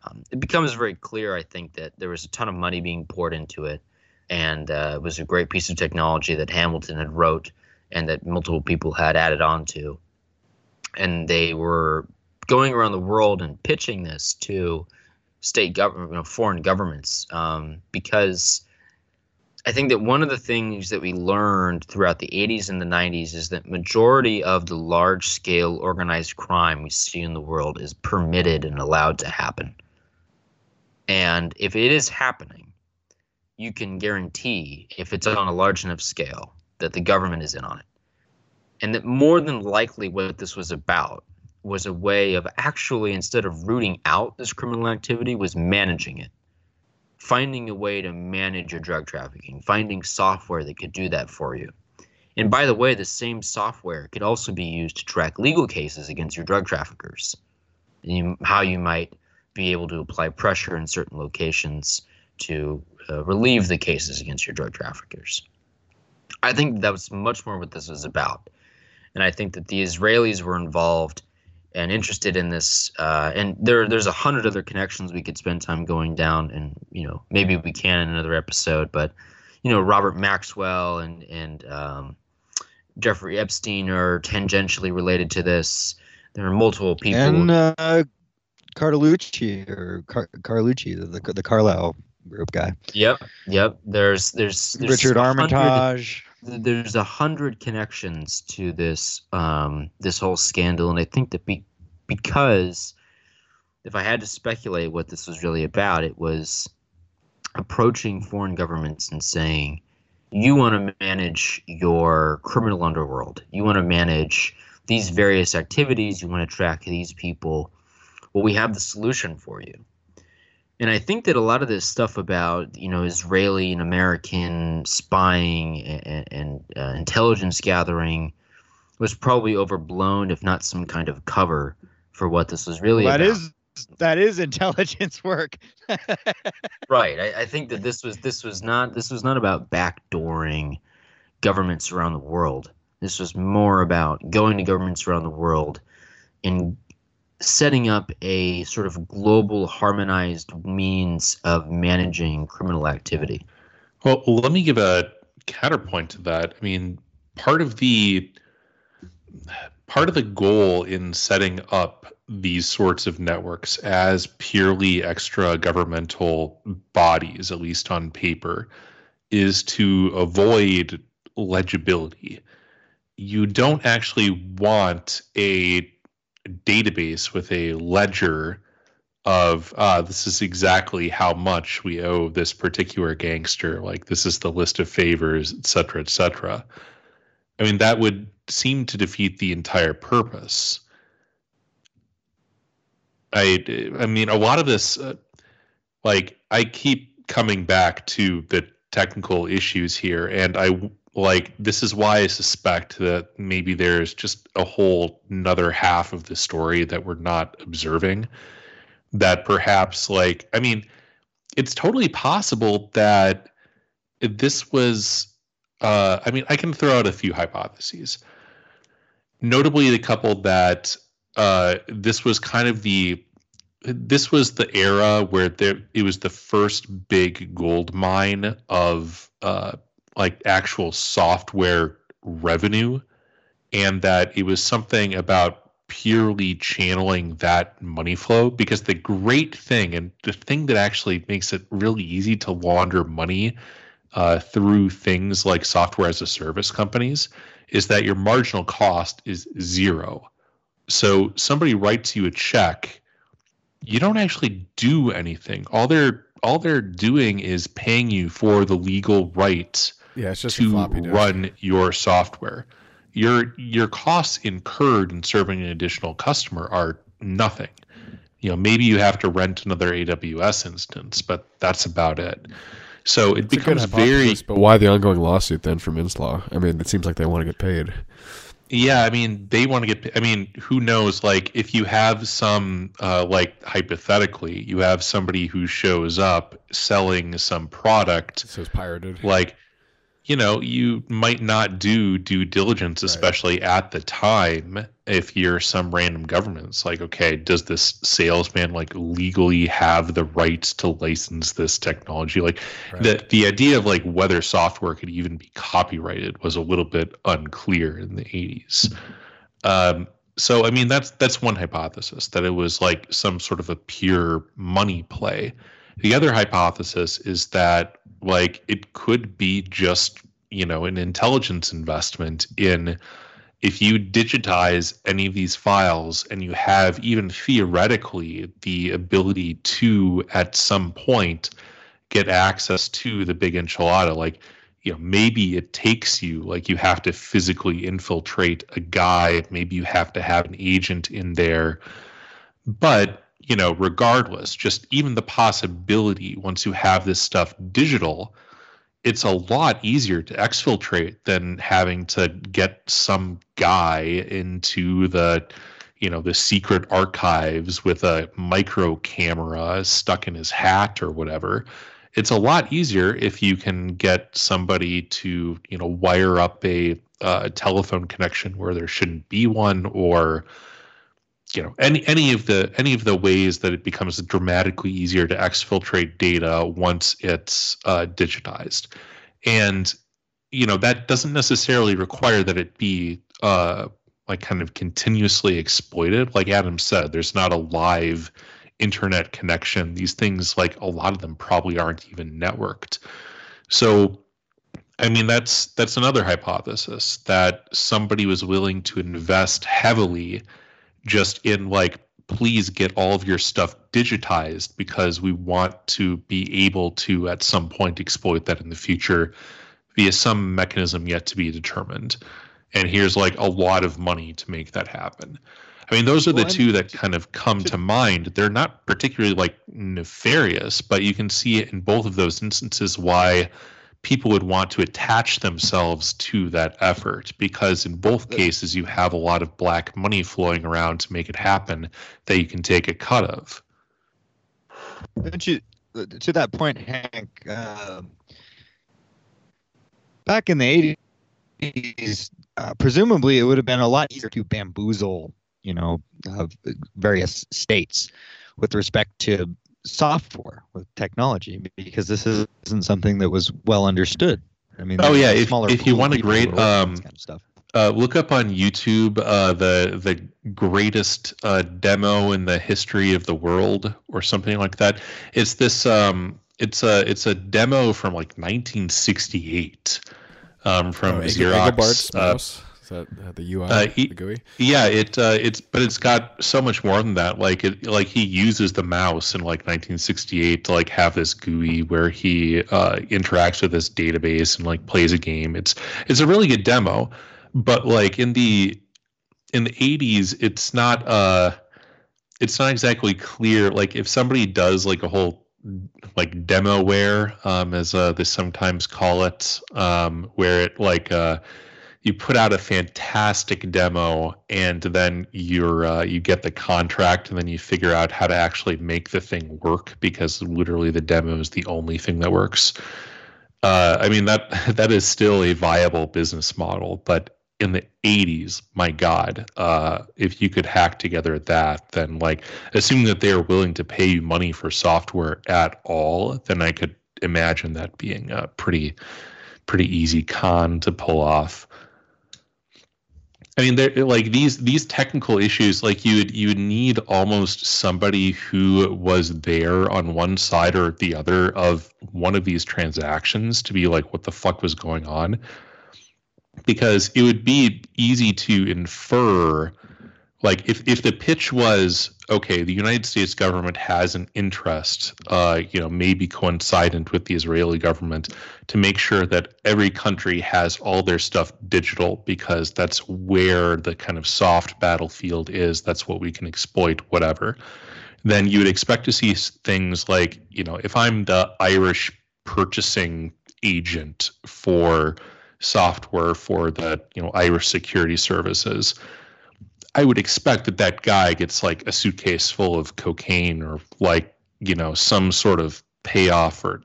um, it becomes very clear. I think that there was a ton of money being poured into it, and uh, it was a great piece of technology that Hamilton had wrote and that multiple people had added on to, and they were going around the world and pitching this to state government, you know, foreign governments, um, because I think that one of the things that we learned throughout the 80s and the 90s is that majority of the large-scale organized crime we see in the world is permitted and allowed to happen. And if it is happening, you can guarantee if it's on a large enough scale that the government is in on it. And that more than likely what this was about was a way of actually instead of rooting out this criminal activity was managing it finding a way to manage your drug trafficking finding software that could do that for you and by the way the same software could also be used to track legal cases against your drug traffickers you, how you might be able to apply pressure in certain locations to uh, relieve the cases against your drug traffickers i think that was much more what this was about and i think that the israelis were involved and interested in this. Uh, and there, there's a hundred other connections we could spend time going down, and you know, maybe we can in another episode. But you know, Robert Maxwell and and um, Jeffrey Epstein are tangentially related to this. There are multiple people. And uh, Carlucci or Car- Carlucci, the, the Carlyle group guy. Yep, yep. There's there's, there's Richard Armitage. There's a hundred connections to this um, this whole scandal, and I think that be, because if I had to speculate what this was really about, it was approaching foreign governments and saying, "You want to manage your criminal underworld. You want to manage these various activities. You want to track these people. Well, we have the solution for you." And I think that a lot of this stuff about you know Israeli and American spying and, and uh, intelligence gathering was probably overblown, if not some kind of cover for what this was really. That about. is that is *laughs* intelligence work. right. I, I *laughs* think that this was this was not this was not about backdooring governments around the world. This was more about going to governments around the world and setting up a sort of global harmonized means of managing criminal activity. Well, let me give a counterpoint to that. I mean, part of the part of the goal in setting up these sorts of networks as purely extra governmental bodies, at least on paper, is to avoid legibility. You don't actually want a database with a ledger of uh, this is exactly how much we owe this particular gangster. Like this is the list of favors, et cetera, et cetera. I mean, that would seem to defeat the entire purpose. I, I mean, a lot of this, uh, like, I keep coming back to the technical issues here, and I like this is why I suspect that maybe there's just a whole another half of the story that we're not observing. That perhaps, like, I mean, it's totally possible that this was. Uh, I mean, I can throw out a few hypotheses. Notably, the couple that uh, this was kind of the this was the era where there it was the first big gold mine of uh, like actual software revenue, and that it was something about purely channeling that money flow because the great thing and the thing that actually makes it really easy to launder money uh, through things like software as a service companies is that your marginal cost is zero. So somebody writes you a check, you don't actually do anything. All they're all they're doing is paying you for the legal rights Yeah, it's just a to run your software. Your your costs incurred in serving an additional customer are nothing. You know, maybe you have to rent another AWS instance, but that's about it. So it It's becomes very But why the ongoing lawsuit then from Inslaw? I mean, it seems like they want to get paid. Yeah, I mean, they want to get. I mean, who knows? Like, if you have some, uh, like hypothetically, you have somebody who shows up selling some product, so it's pirated. Like, you know, you might not do due diligence, especially at the time. If you're some random government, it's like, okay, does this salesman like legally have the rights to license this technology? Like, the the idea of like whether software could even be copyrighted was a little bit unclear in the 80s. Um, so I mean that's that's one hypothesis that it was like some sort of a pure money play. The other hypothesis is that like it could be just you know an intelligence investment in if you digitize any of these files and you have even theoretically the ability to at some point get access to the big enchilada like you know maybe it takes you like you have to physically infiltrate a guy maybe you have to have an agent in there. But you know regardless just even the possibility once you have this stuff digital it's a lot easier to exfiltrate than having to get some guy into the you know the secret archives with a micro camera stuck in his hat or whatever. It's a lot easier if you can get somebody to you know wire up a uh, telephone connection where there shouldn't be one or you know any any of the any of the ways that it becomes dramatically easier to exfiltrate data once it's uh, digitized. And you know that doesn't necessarily require that it be uh, like kind of continuously exploited. Like adam said there's not a live internet connection. These things like a lot of them probably aren't even networked. So i mean that's that's another hypothesis that somebody was willing to invest heavily just in like please get all of your stuff digitized because we want to be able to at some point exploit that in the future via some mechanism yet to be determined and here's like a lot of money to make that happen I mean, those are the Well, two that kind of come to mind. They're not particularly like nefarious, but you can see it in both of those instances why people would want to attach themselves to that effort because in both cases you have a lot of black money flowing around to make it happen that you can take a cut of. Don't you, to that point, Hank? Uh, back in the eighties, uh, presumably it would have been a lot easier to bamboozle, you know, uh, various states with respect to software with technology because this isn't something that was well understood. I mean, Oh yeah, if, if you want a great were working on um, kind of stuff. uh, look up on YouTube uh, the the greatest uh, demo in the history of the world or something like that. It's this um, it's a it's a demo from like 1968 um, from Oh, Eg- Xerox. Is that the UI, uh, he- the GUI? yeah, it uh, it's but it's got so much more than that. Like it, like he uses the mouse in like 1968 to like have this GUI where he uh, interacts with this database and like plays a game. It's it's a really good demo, but like in the in the 80s, it's not uh it's not exactly clear. Like if somebody does like a whole like demoware, um, as uh, they sometimes call it, um, where it like uh you put out a fantastic demo and then you're uh, you get the contract and then you figure out how to actually make the thing work because literally the demo is the only thing that works. Uh, i mean that *laughs* that is still a viable business model but in the 80s my god uh, if you could hack together that then like assuming that they are willing to pay you money for software at all then i could imagine that being a pretty pretty easy con to pull off I mean, they're like these these technical issues. Like you would you would need almost somebody who was there on one side or the other of one of these transactions to be like, what the fuck was going on? Because it would be easy to infer, like if if the pitch was okay, the United States government has an interest, uh, you know, maybe coincident with the Israeli government to make sure that every country has all their stuff digital because that's where the kind of soft battlefield is. That's what we can exploit, whatever. Then you would expect to see things like, you know, if I'm the Irish purchasing agent for software for the, you know, Irish security services, I would expect that that guy gets like a suitcase full of cocaine or like, you know, some sort of payoff or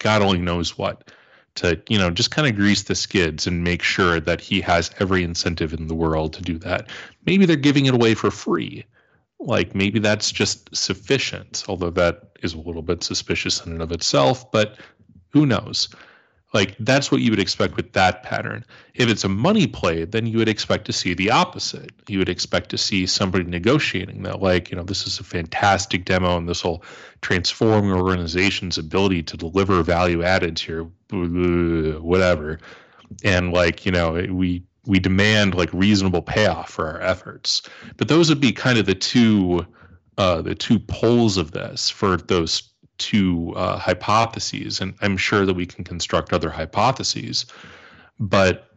God only knows what to, you know, just kind of grease the skids and make sure that he has every incentive in the world to do that. Maybe they're giving it away for free. Like maybe that's just sufficient, although that is a little bit suspicious in and of itself, but who knows? Like that's what you would expect with that pattern. If it's a money play, then you would expect to see the opposite. You would expect to see somebody negotiating that, like, you know, this is a fantastic demo and this will transform your organization's ability to deliver value added to your whatever. And like, you know, we we demand like reasonable payoff for our efforts. But those would be kind of the two uh, the two poles of this for those two uh, hypotheses, and I'm sure that we can construct other hypotheses, but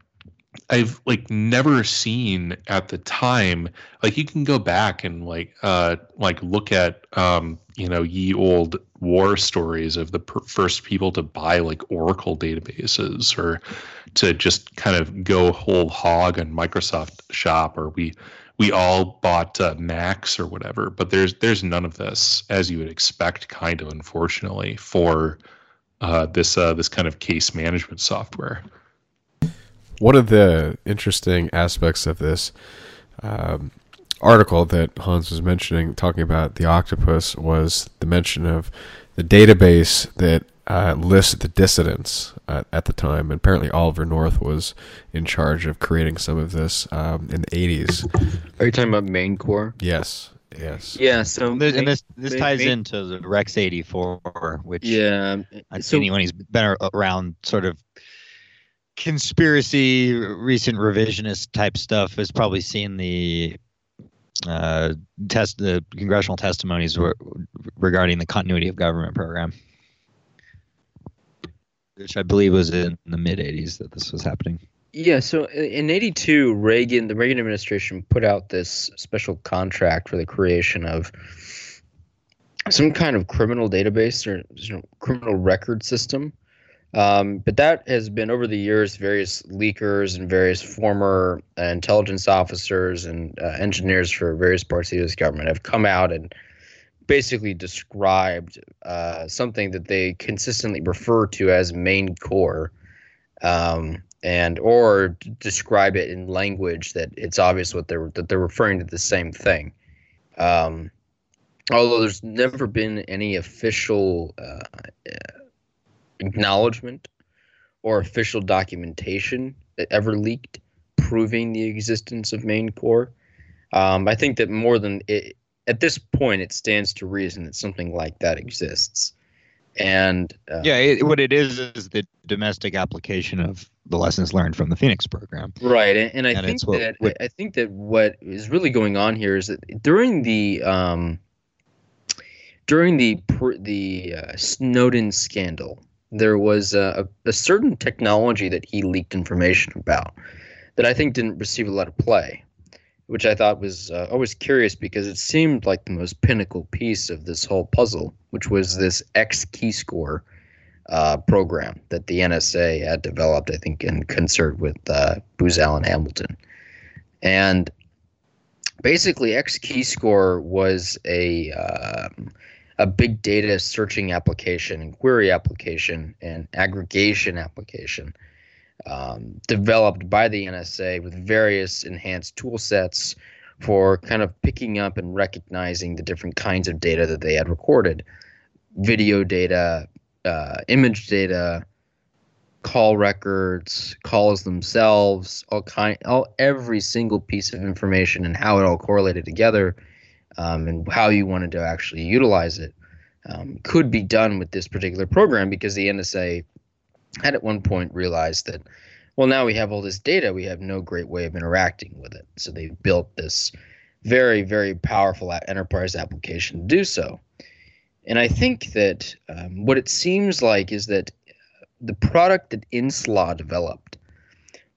I've like never seen at the time like you can go back and like uh like look at um you know ye old war stories of the per- first people to buy like Oracle databases or to just kind of go whole hog on Microsoft Shop or we we all bought uh, Macs or whatever but there's there's none of this as you would expect kind of unfortunately for uh, this uh, this kind of case management software. One of the interesting aspects of this um, article that Hans was mentioning, talking about the octopus, was the mention of the database that uh, lists the dissidents uh, at the time. And apparently, Oliver North was in charge of creating some of this um, in the 80s. Are you talking about main core? Yes, yes. Yeah. So And this, and main- this, this ties main- into the Rex 84, which Yeah. I- So anyone who's been around sort of conspiracy, recent revisionist type stuff has probably seen the uh, test, the congressional testimonies were, regarding the continuity of government program, which I believe was in the mid 80s that this was happening. Yeah, so in '82, Reagan, the Reagan administration put out this special contract for the creation of some kind of criminal database or you know, criminal record system. Um, but that has been over the years, various leakers and various former uh, intelligence officers and uh, engineers for various parts of the U.S. government have come out and basically described uh, something that they consistently refer to as main core. Um, and or describe it in language that it's obvious what they're that they're referring to the same thing. Um, although there's never been any official uh, acknowledgement or official documentation that ever leaked proving the existence of main core. Um, I think that more than it, at this point, it stands to reason that something like that exists. And uh, yeah, it, what it is is the domestic application of the lessons learned from the Phoenix program. Right, and, and I And think what- that what- I think that what is really going on here is that during the um, during the the uh, Snowden scandal, there was a, a certain technology that he leaked information about that I think didn't receive a lot of play, which I thought was uh, always curious because it seemed like the most pinnacle piece of this whole puzzle, which was this XKeyscore uh, program that the NSA had developed, I think, in concert with uh, Booz Allen Hamilton. And basically, XKeyscore was a um, a big data searching application and query application and aggregation application um, developed by the NSA with various enhanced tool sets for kind of picking up and recognizing the different kinds of data that they had recorded. Video data, uh, image data, call records, calls themselves, all kind, all every single piece of information and how it all correlated together, um, and how you wanted to actually utilize it, um, could be done with this particular program because the NSA had at one point realized that, well, now we have all this data, we have no great way of interacting with it, so they built this very, very powerful enterprise application to do so. And I think that um, what it seems like is that the product that Inslaw developed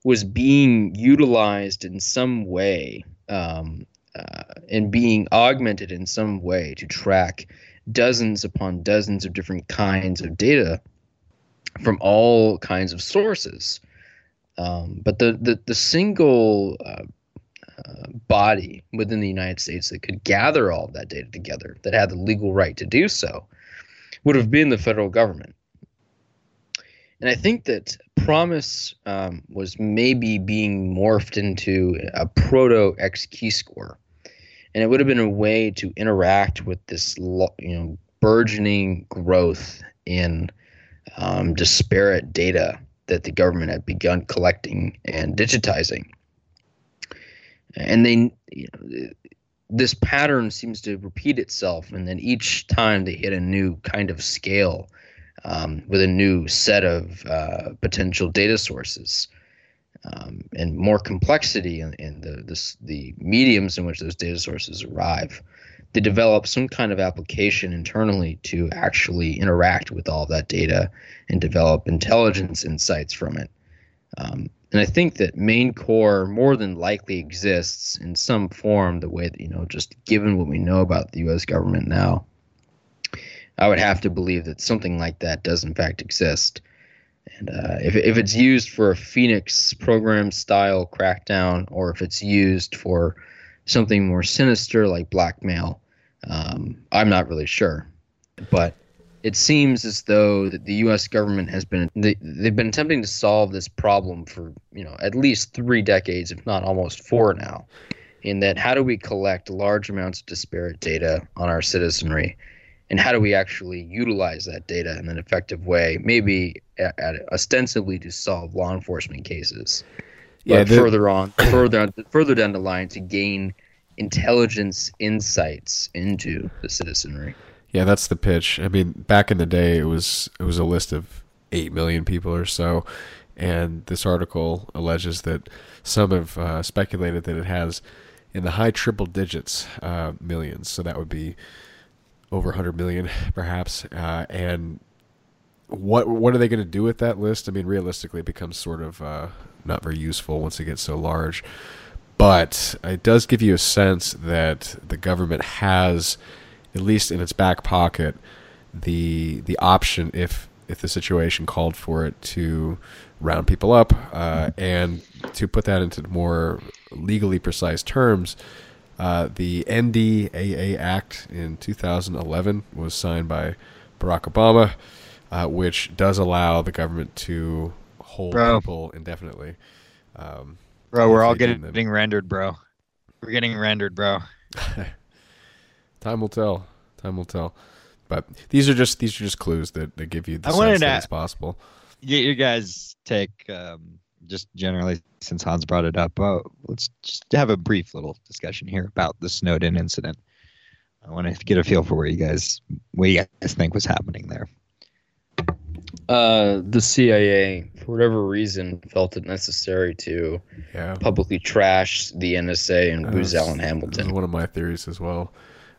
was being utilized in some way um, uh, and being augmented in some way to track dozens upon dozens of different kinds of data from all kinds of sources. Um, but the, the, the single uh, uh, body within the United States that could gather all of that data together, that had the legal right to do so, would have been the federal government. And I think that PROMIS um, was maybe being morphed into a proto XKeyscore. And it would have been a way to interact with this, you know, burgeoning growth in um, disparate data that the government had begun collecting and digitizing. And they, you know, this pattern seems to repeat itself, and then each time they hit a new kind of scale um, with a new set of uh, potential data sources um, and more complexity in, in the this, the mediums in which those data sources arrive. They develop some kind of application internally to actually interact with all that data and develop intelligence insights from it. Um, and I think that main core more than likely exists in some form, the way that, you know, just given what we know about the US government now, I would have to believe that something like that does in fact exist. And uh, if, if it's used for a Phoenix program style crackdown, or if it's used for something more sinister like blackmail, um, I'm not really sure. But it seems as though that the U.S. government has been they, they've been attempting to solve this problem for you know at least three decades, if not almost four now. In that, how do we collect large amounts of disparate data on our citizenry, and how do we actually utilize that data in an effective way? Maybe at, at ostensibly to solve law enforcement cases, Yeah, but the- further on, further on, further down the line to gain intelligence insights into the citizenry. Yeah, that's the pitch. I mean, back in the day, it was it was a list of eight million people or so, and this article alleges that some have uh, speculated that it has in the high triple digits uh, millions. So that would be over 100 million, perhaps. Uh, and what what are they going to do with that list? I mean, realistically, it becomes sort of uh, not very useful once it gets so large. But it does give you a sense that the government has, at least in its back pocket, the the option if if the situation called for it to round people up uh, and to put that into more legally precise terms. Uh, the NDAA Act in 2011 was signed by Barack Obama, uh, which does allow the government to hold Bro. people indefinitely. Um, Bro, we're all getting, getting rendered, bro. We're getting rendered, bro. *laughs* Time will tell. Time will tell. But these are just these are just clues that, that give you the I sense that to- it's possible. Get your guys' take, um, just generally, since Hans brought it up. Uh, let's just have a brief little discussion here about the Snowden incident. I want to get a feel for where you guys, what you guys think was happening there. Uh, the CIA, for whatever reason, felt it necessary to Yeah. publicly trash the NSA and Uh, Booz Allen Hamilton. one of my theories as well.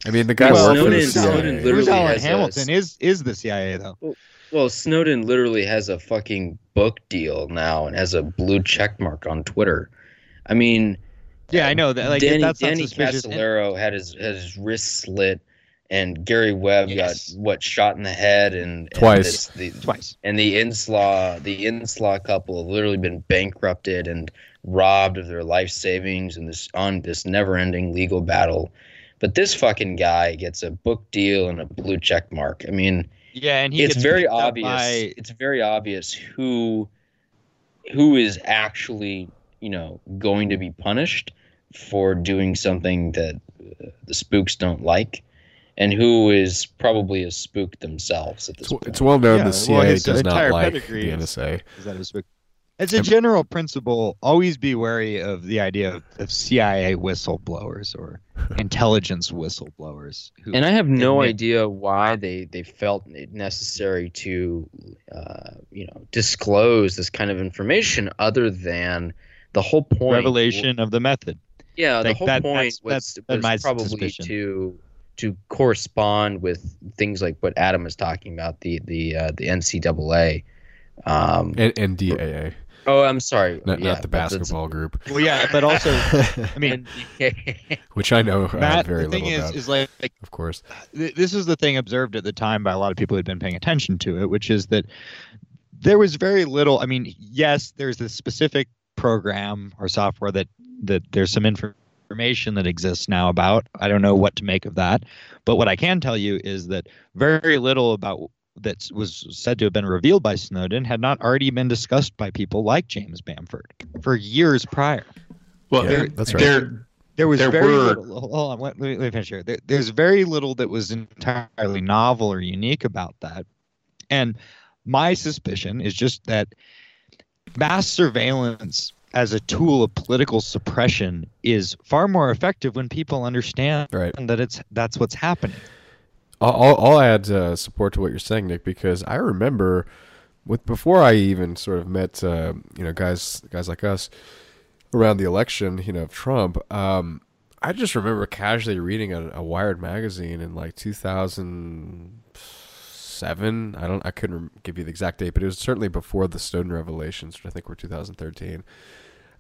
I mean, the guy Well, worked for the CIA. Snowden literally Booz Allen has a- Hamilton is is the CIA though. Well, Snowden literally has a fucking book deal now and has a blue check mark on Twitter. I mean, Yeah, I know that. Like Danny, that's not Danny suspicious. And- Casolaro had his had his wrist slit, and Gary Webb Yes. got what shot in the head and, and Twice. this- the, Twice. and the Inslaw the Inslaw couple have literally been bankrupted and robbed of their life savings in this on this never ending legal battle. But this fucking guy gets a book deal and a blue check mark. I mean, Yeah, and he it's gets very obvious. by- It's very obvious who who is actually you know going to be punished for doing something that uh, the spooks don't like, and who is probably a spook themselves at this It's, point. it's well known Yeah, the CIA his does not like the is- NSA. Is that a spook? As a general principle, always be wary of the idea of, of CIA whistleblowers or *laughs* intelligence whistleblowers. Who and I have no admit- idea why they, they felt it necessary to, uh, you know, disclose this kind of information other than the whole point. revelation of the method. Yeah, the whole that- point that's- was, that's been was probably suspicion. to to correspond with things like what Adam was talking about the the uh, the NCAA. Um, And NDAA, oh, I'm sorry, not, yeah, not the basketball group, Well, yeah, but also, *laughs* I mean, *laughs* which I know uh, Matt, very the thing little is, about. is like, like of course, th- this is the thing observed at the time by a lot of people who had been paying attention to it, which is that there was very little. I mean, yes, there's this specific program or software that that there's some information that exists now about. I don't know what to make of that, but what I can tell you is that very little about that was said to have been revealed by Snowden had not already been discussed by people like James Bamford for years prior. Well, Yeah, there, that's right. there, There was There very were- little. Hold on, let, let me let me finish here. There, there's very little that was entirely novel or unique about that, and my suspicion is just that mass surveillance as a tool of political suppression is far more effective when people understand Right. that it's that's what's happening. I'll, I'll, add uh, support to what you're saying, Nick, because I remember with before I even sort of met uh, you know guys guys like us around the election, you know, of Trump. Um, I just remember casually reading a, a Wired magazine in like 2007. I don't, I couldn't rem- give you the exact date, but it was certainly before the Snowden revelations, which I think were 2013.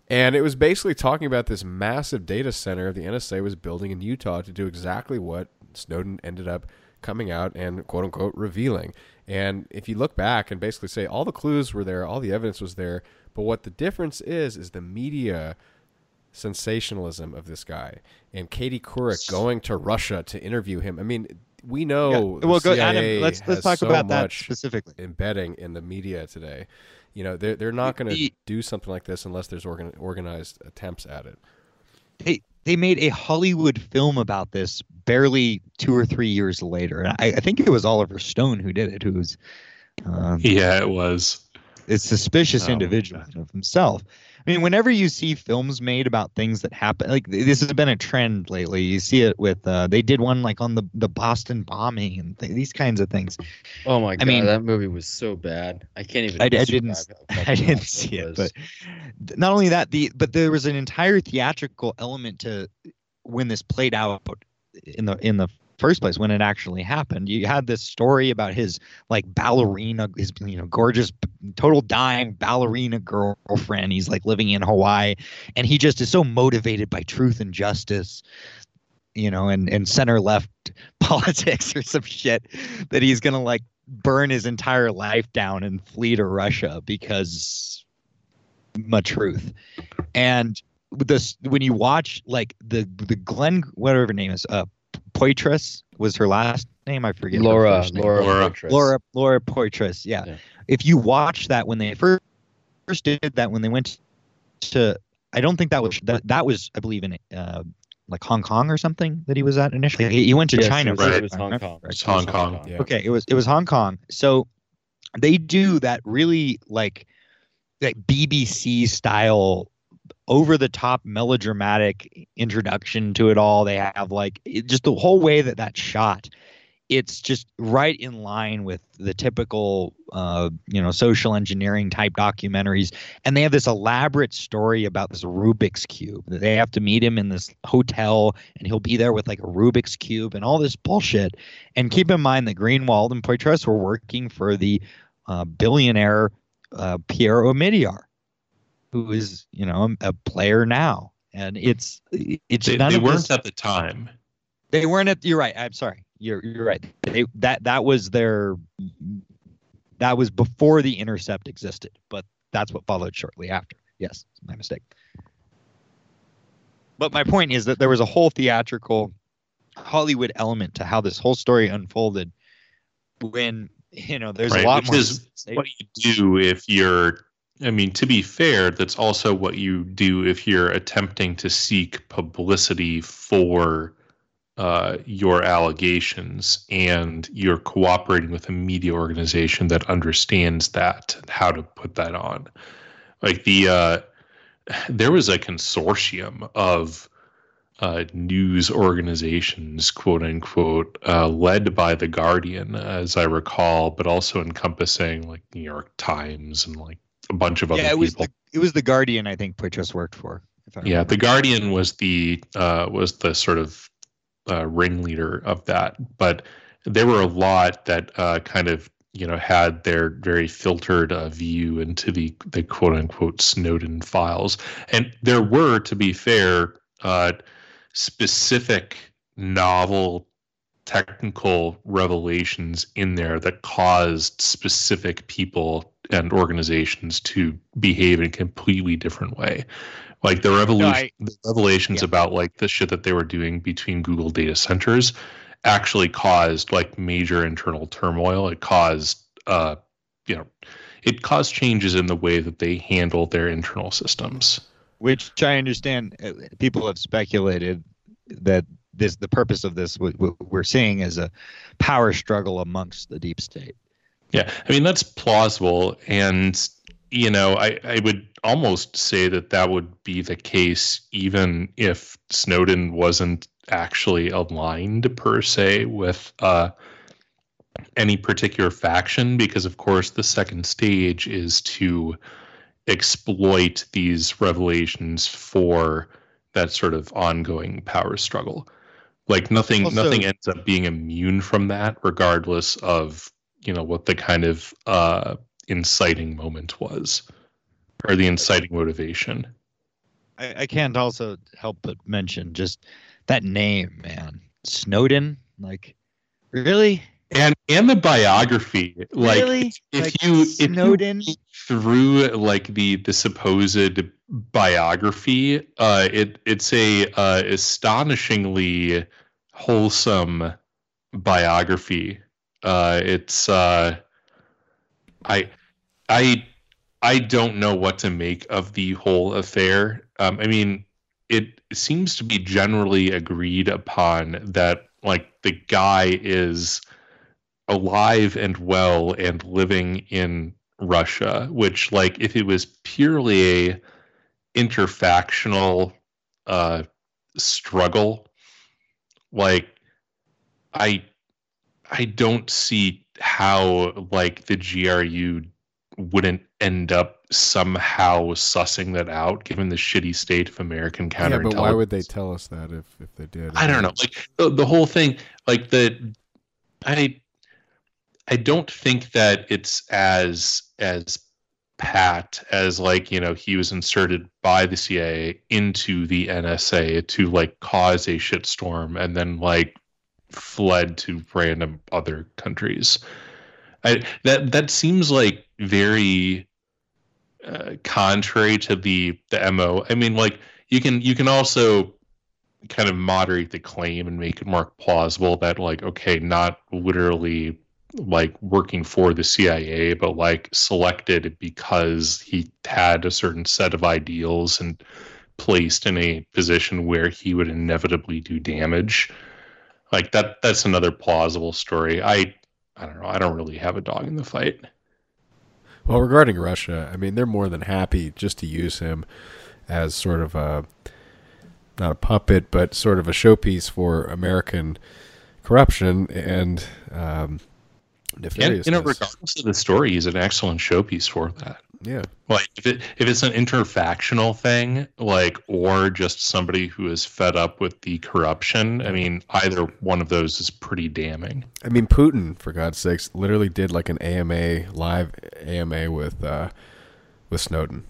And it was basically talking about this massive data center the NSA was building in Utah to do exactly what Snowden ended up coming out and quote unquote revealing. And if you look back and basically say all the clues were there, all the evidence was there, but what the difference is is the media sensationalism of this guy and Katie Couric going to Russia to interview him. I mean, we know Yeah, the well, go- Adam, CIA let's- let's has talk so about that much specifically. embedding in the media today. You know, they're they're not going to do something like this unless there's organ, organized attempts at it. They they made a Hollywood film about this barely two or three years later. And I, I think it was Oliver Stone who did it, who was uh, yeah, it was. a suspicious Oh, individual of himself. I mean, whenever you see films made about things that happen, like this has been a trend lately. You see it with uh, they did one like on the the Boston bombing and th- these kinds of things. Oh my god, I mean- that movie was so bad. I can't even. I, I didn't *laughs* I didn't see it, was. but not only that, the but there was an entire theatrical element to when this played out in the in the first place when it actually happened. You had this story about his like ballerina, his you know gorgeous, total dying ballerina girlfriend. He's like living in Hawaii, and he just is so motivated by truth and justice, you know, and and center left *laughs* politics or some shit that he's gonna like burn his entire life down and flee to Russia because my truth. And this when you watch like the the Glenn whatever name is, uh Poitras was her last name. I forget. Laura, name. Laura, Laura. Poitras. Laura Laura Poitras. Yeah. Yeah. If you watch that when they first first did that when they went to I don't think that was that that was I believe in uh like Hong Kong or something that he was at initially. He, he went to Yes, China. it was, first, it was Hong Kong. correctly. It's Hong Kong. Yeah. Okay, it was it was Hong Kong. So they do that really like that BBC style over the top melodramatic introduction to it all. They have like it, just the whole way that that's shot. It's just right in line with the typical, uh, you know, social engineering type documentaries. And they have this elaborate story about this Rubik's cube. They have to meet him in this hotel, and he'll be there with like a Rubik's cube and all this bullshit. And keep in mind that Greenwald and Poitras were working for the uh, billionaire uh, Pierre Omidyar, who is you know a player now, and it's it's They, none they weren't this- at the time. they weren't at. You're right. I'm sorry. You're you're right. They, that that was their that was before the intercept existed, but that's what followed shortly after. Yes, my mistake. But my point is that there was a whole theatrical Hollywood element to how this whole story unfolded. When you know, there's right, a lot which more. is what you do if you're i mean to be fair that's also what you do if you're attempting to seek publicity for uh, your allegations and you're cooperating with a media organization that understands that and how to put that on. Like the uh, there was a consortium of uh, news organizations, quote unquote, uh, led by the Guardian, as I recall, but also encompassing like New York Times and like a bunch of other yeah, it was people. the, it was the Guardian. I think Poitras worked for. Yeah, the Guardian was the uh, was the sort of uh, ringleader of that, but there were a lot that uh, kind of you know had their very filtered uh, view into the the quote unquote Snowden files, and there were, to be fair, uh, specific novel technical revelations in there that caused specific people and organizations to behave in a completely different way. Like the revolution, I- the revelations yeah. about like the shit that they were doing between Google data centers actually caused like major internal turmoil. It caused, uh, you know, it caused changes in the way that they handle their internal systems. which I understand uh, people have speculated that this the purpose of this what we're seeing is a power struggle amongst the deep state. Yeah, I mean that's plausible, and you know, I I would almost say that that would be the case even if Snowden wasn't actually aligned per se with uh, any particular faction, because of course the second stage is to exploit these revelations for that sort of ongoing power struggle. Like nothing, Also- nothing ends up being immune from that, regardless of you know what the kind of uh, inciting moment was, or the inciting motivation. I, I can't also help but mention just that name, man, Snowden. Like, really, And and the biography, like really, if Like, you if you through like the the supposed biography, uh, it it's a uh, astonishingly wholesome biography. Uh, it's uh, I I I don't know what to make of the whole affair. Um, I mean, it seems to be generally agreed upon that like the guy is alive and well and living in Russia, which like if it was purely a interfactional uh struggle, like I I don't see how like the GRU wouldn't end up somehow sussing that out, given the shitty state of American Yeah, counterintelligence. but why would they tell us that if, if they did? I don't know. Like the, the whole thing, like the, I, I don't think that it's as as pat as like you know he was inserted by the CIA into the NSA to like cause a shitstorm and then like fled to random other countries. I that that seems like very uh, contrary to the the mo. I mean, like you can you can also kind of moderate the claim and make it more plausible that like okay, not literally like working for the CIA, but like selected because he had a certain set of ideals and placed in a position where he would inevitably do damage. Like that that's another plausible story. I I don't know. I don't really have a dog in the fight. Well, regarding Russia, I mean, they're more than happy just to use him as sort of a not a puppet, but sort of a showpiece for American corruption and um, And, you know, regardless of the story, he's an excellent showpiece for that. Yeah, Like if it if it's an interfactional thing, like or just somebody who is fed up with the corruption, I mean, either one of those is pretty damning. I mean, Putin, for God's sakes, literally did like an AMA live AMA with uh, with Snowden.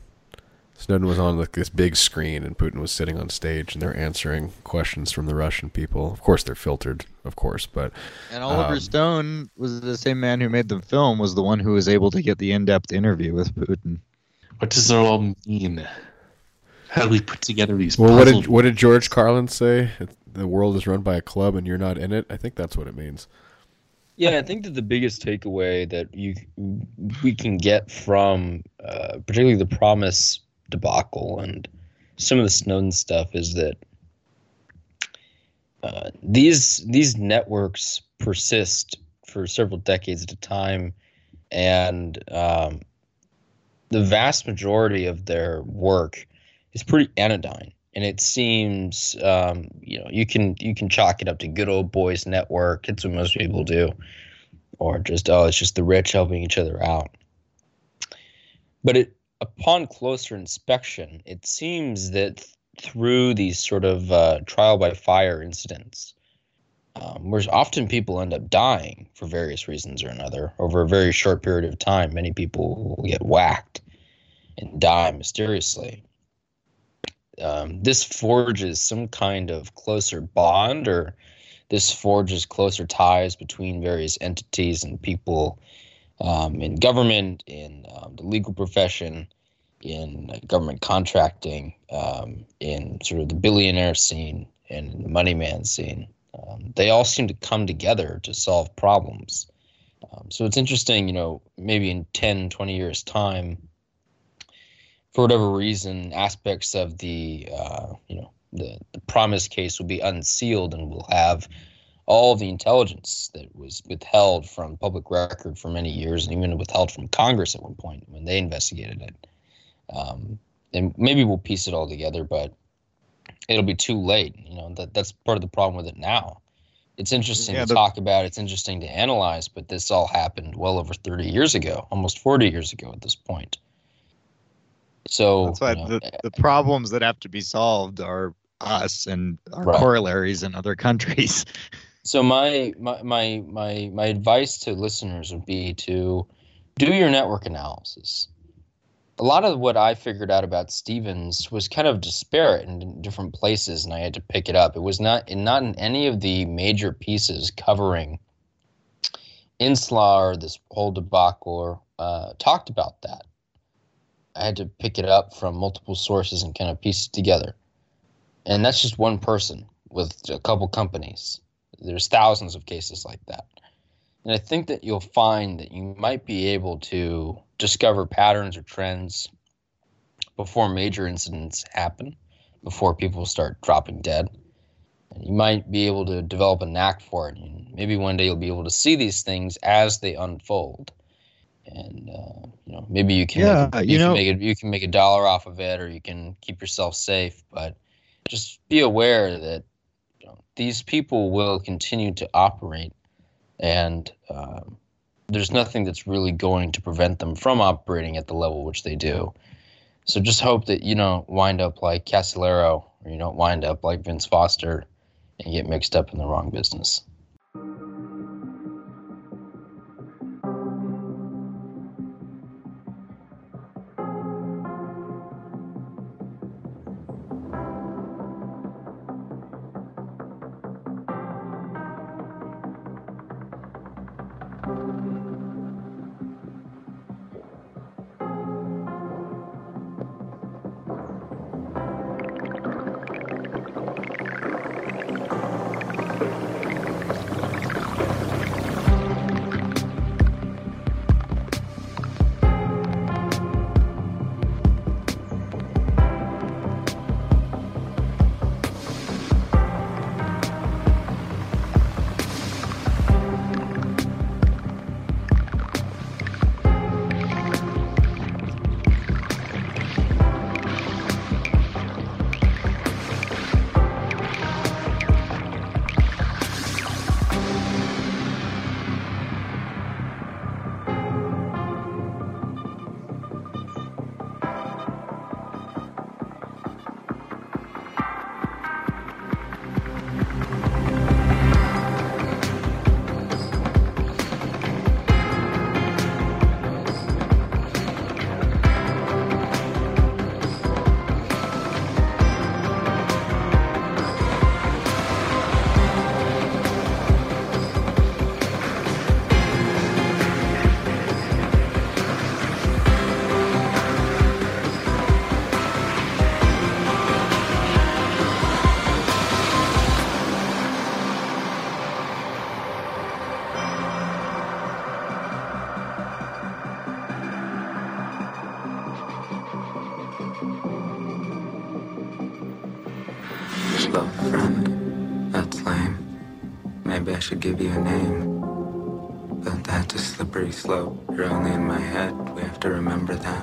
Snowden was on like this big screen, and Putin was sitting on stage, and they're answering questions from the Russian people. Of course, they're filtered, of course, but And Oliver Um, Stone was the same man who made the film, was the one who was able to get the in-depth interview with Putin. What does it all mean? How do we put together these well, what did what did George Carlin say? The world is run by a club, and you're not in it. I think that's what it means. Yeah, I think that the biggest takeaway that you we can get from uh, particularly the PROMIS debacle and some of the Snowden stuff is that uh, these these networks persist for several decades at a time, and um, the vast majority of their work is pretty anodyne. And it seems, um, you know, you can you can chalk it up to good old boys network. It's what most people do, or just oh, it's just the rich helping each other out. But it, upon closer inspection, it seems that through these sort of uh, trial by fire incidents, um, where often people end up dying for various reasons or another over a very short period of time. Many people will get whacked and die mysteriously. Um, this forges some kind of closer bond, or this forges closer ties between various entities and people um, in government, in um, the legal profession, in government contracting, um, in sort of the billionaire scene, and the money man scene. Um, they all seem to come together to solve problems. Um, so it's interesting, you know, maybe in 10, 20 years' time, for whatever reason, aspects of the, uh, you know, the, the PROMIS case will be unsealed and we'll have all the intelligence that was withheld from public record for many years and even withheld from Congress at one point when they investigated it. Um, and maybe we'll piece it all together, but it'll be too late. You know, that that's part of the problem with it now. It's interesting Yeah, to talk about, it's interesting to analyze, but this all happened well over 30 years ago, almost 40 years ago at this point. So That's why you know, the, the problems that have to be solved are us and our Right. corollaries in other countries. *laughs* So my, my my my my advice to listeners would be to do your network analysis. A lot of what I figured out about Stephens was kind of disparate in different places, and I had to pick it up. It was not in not in any of the major pieces covering Inslaw or this whole debacle uh, talked about that. I had to pick it up from multiple sources and kind of piece it together. And that's just one person with a couple companies. There's thousands of cases like that. And I think that you'll find that you might be able to discover patterns or trends before major incidents happen, before people start dropping dead. And you might be able to develop a knack for it. And maybe one day you'll be able to see these things as they unfold. And uh, you know, maybe you can Yeah, make, you you, know- can make it, you can make a dollar off of it, or you can keep yourself safe. But just be aware that these people will continue to operate, and um, there's nothing that's really going to prevent them from operating at the level which they do. So just hope that you don't wind up like Casolaro or you don't wind up like Vince Foster and get mixed up in the wrong business. Slope. You're only in my head. We have to remember that.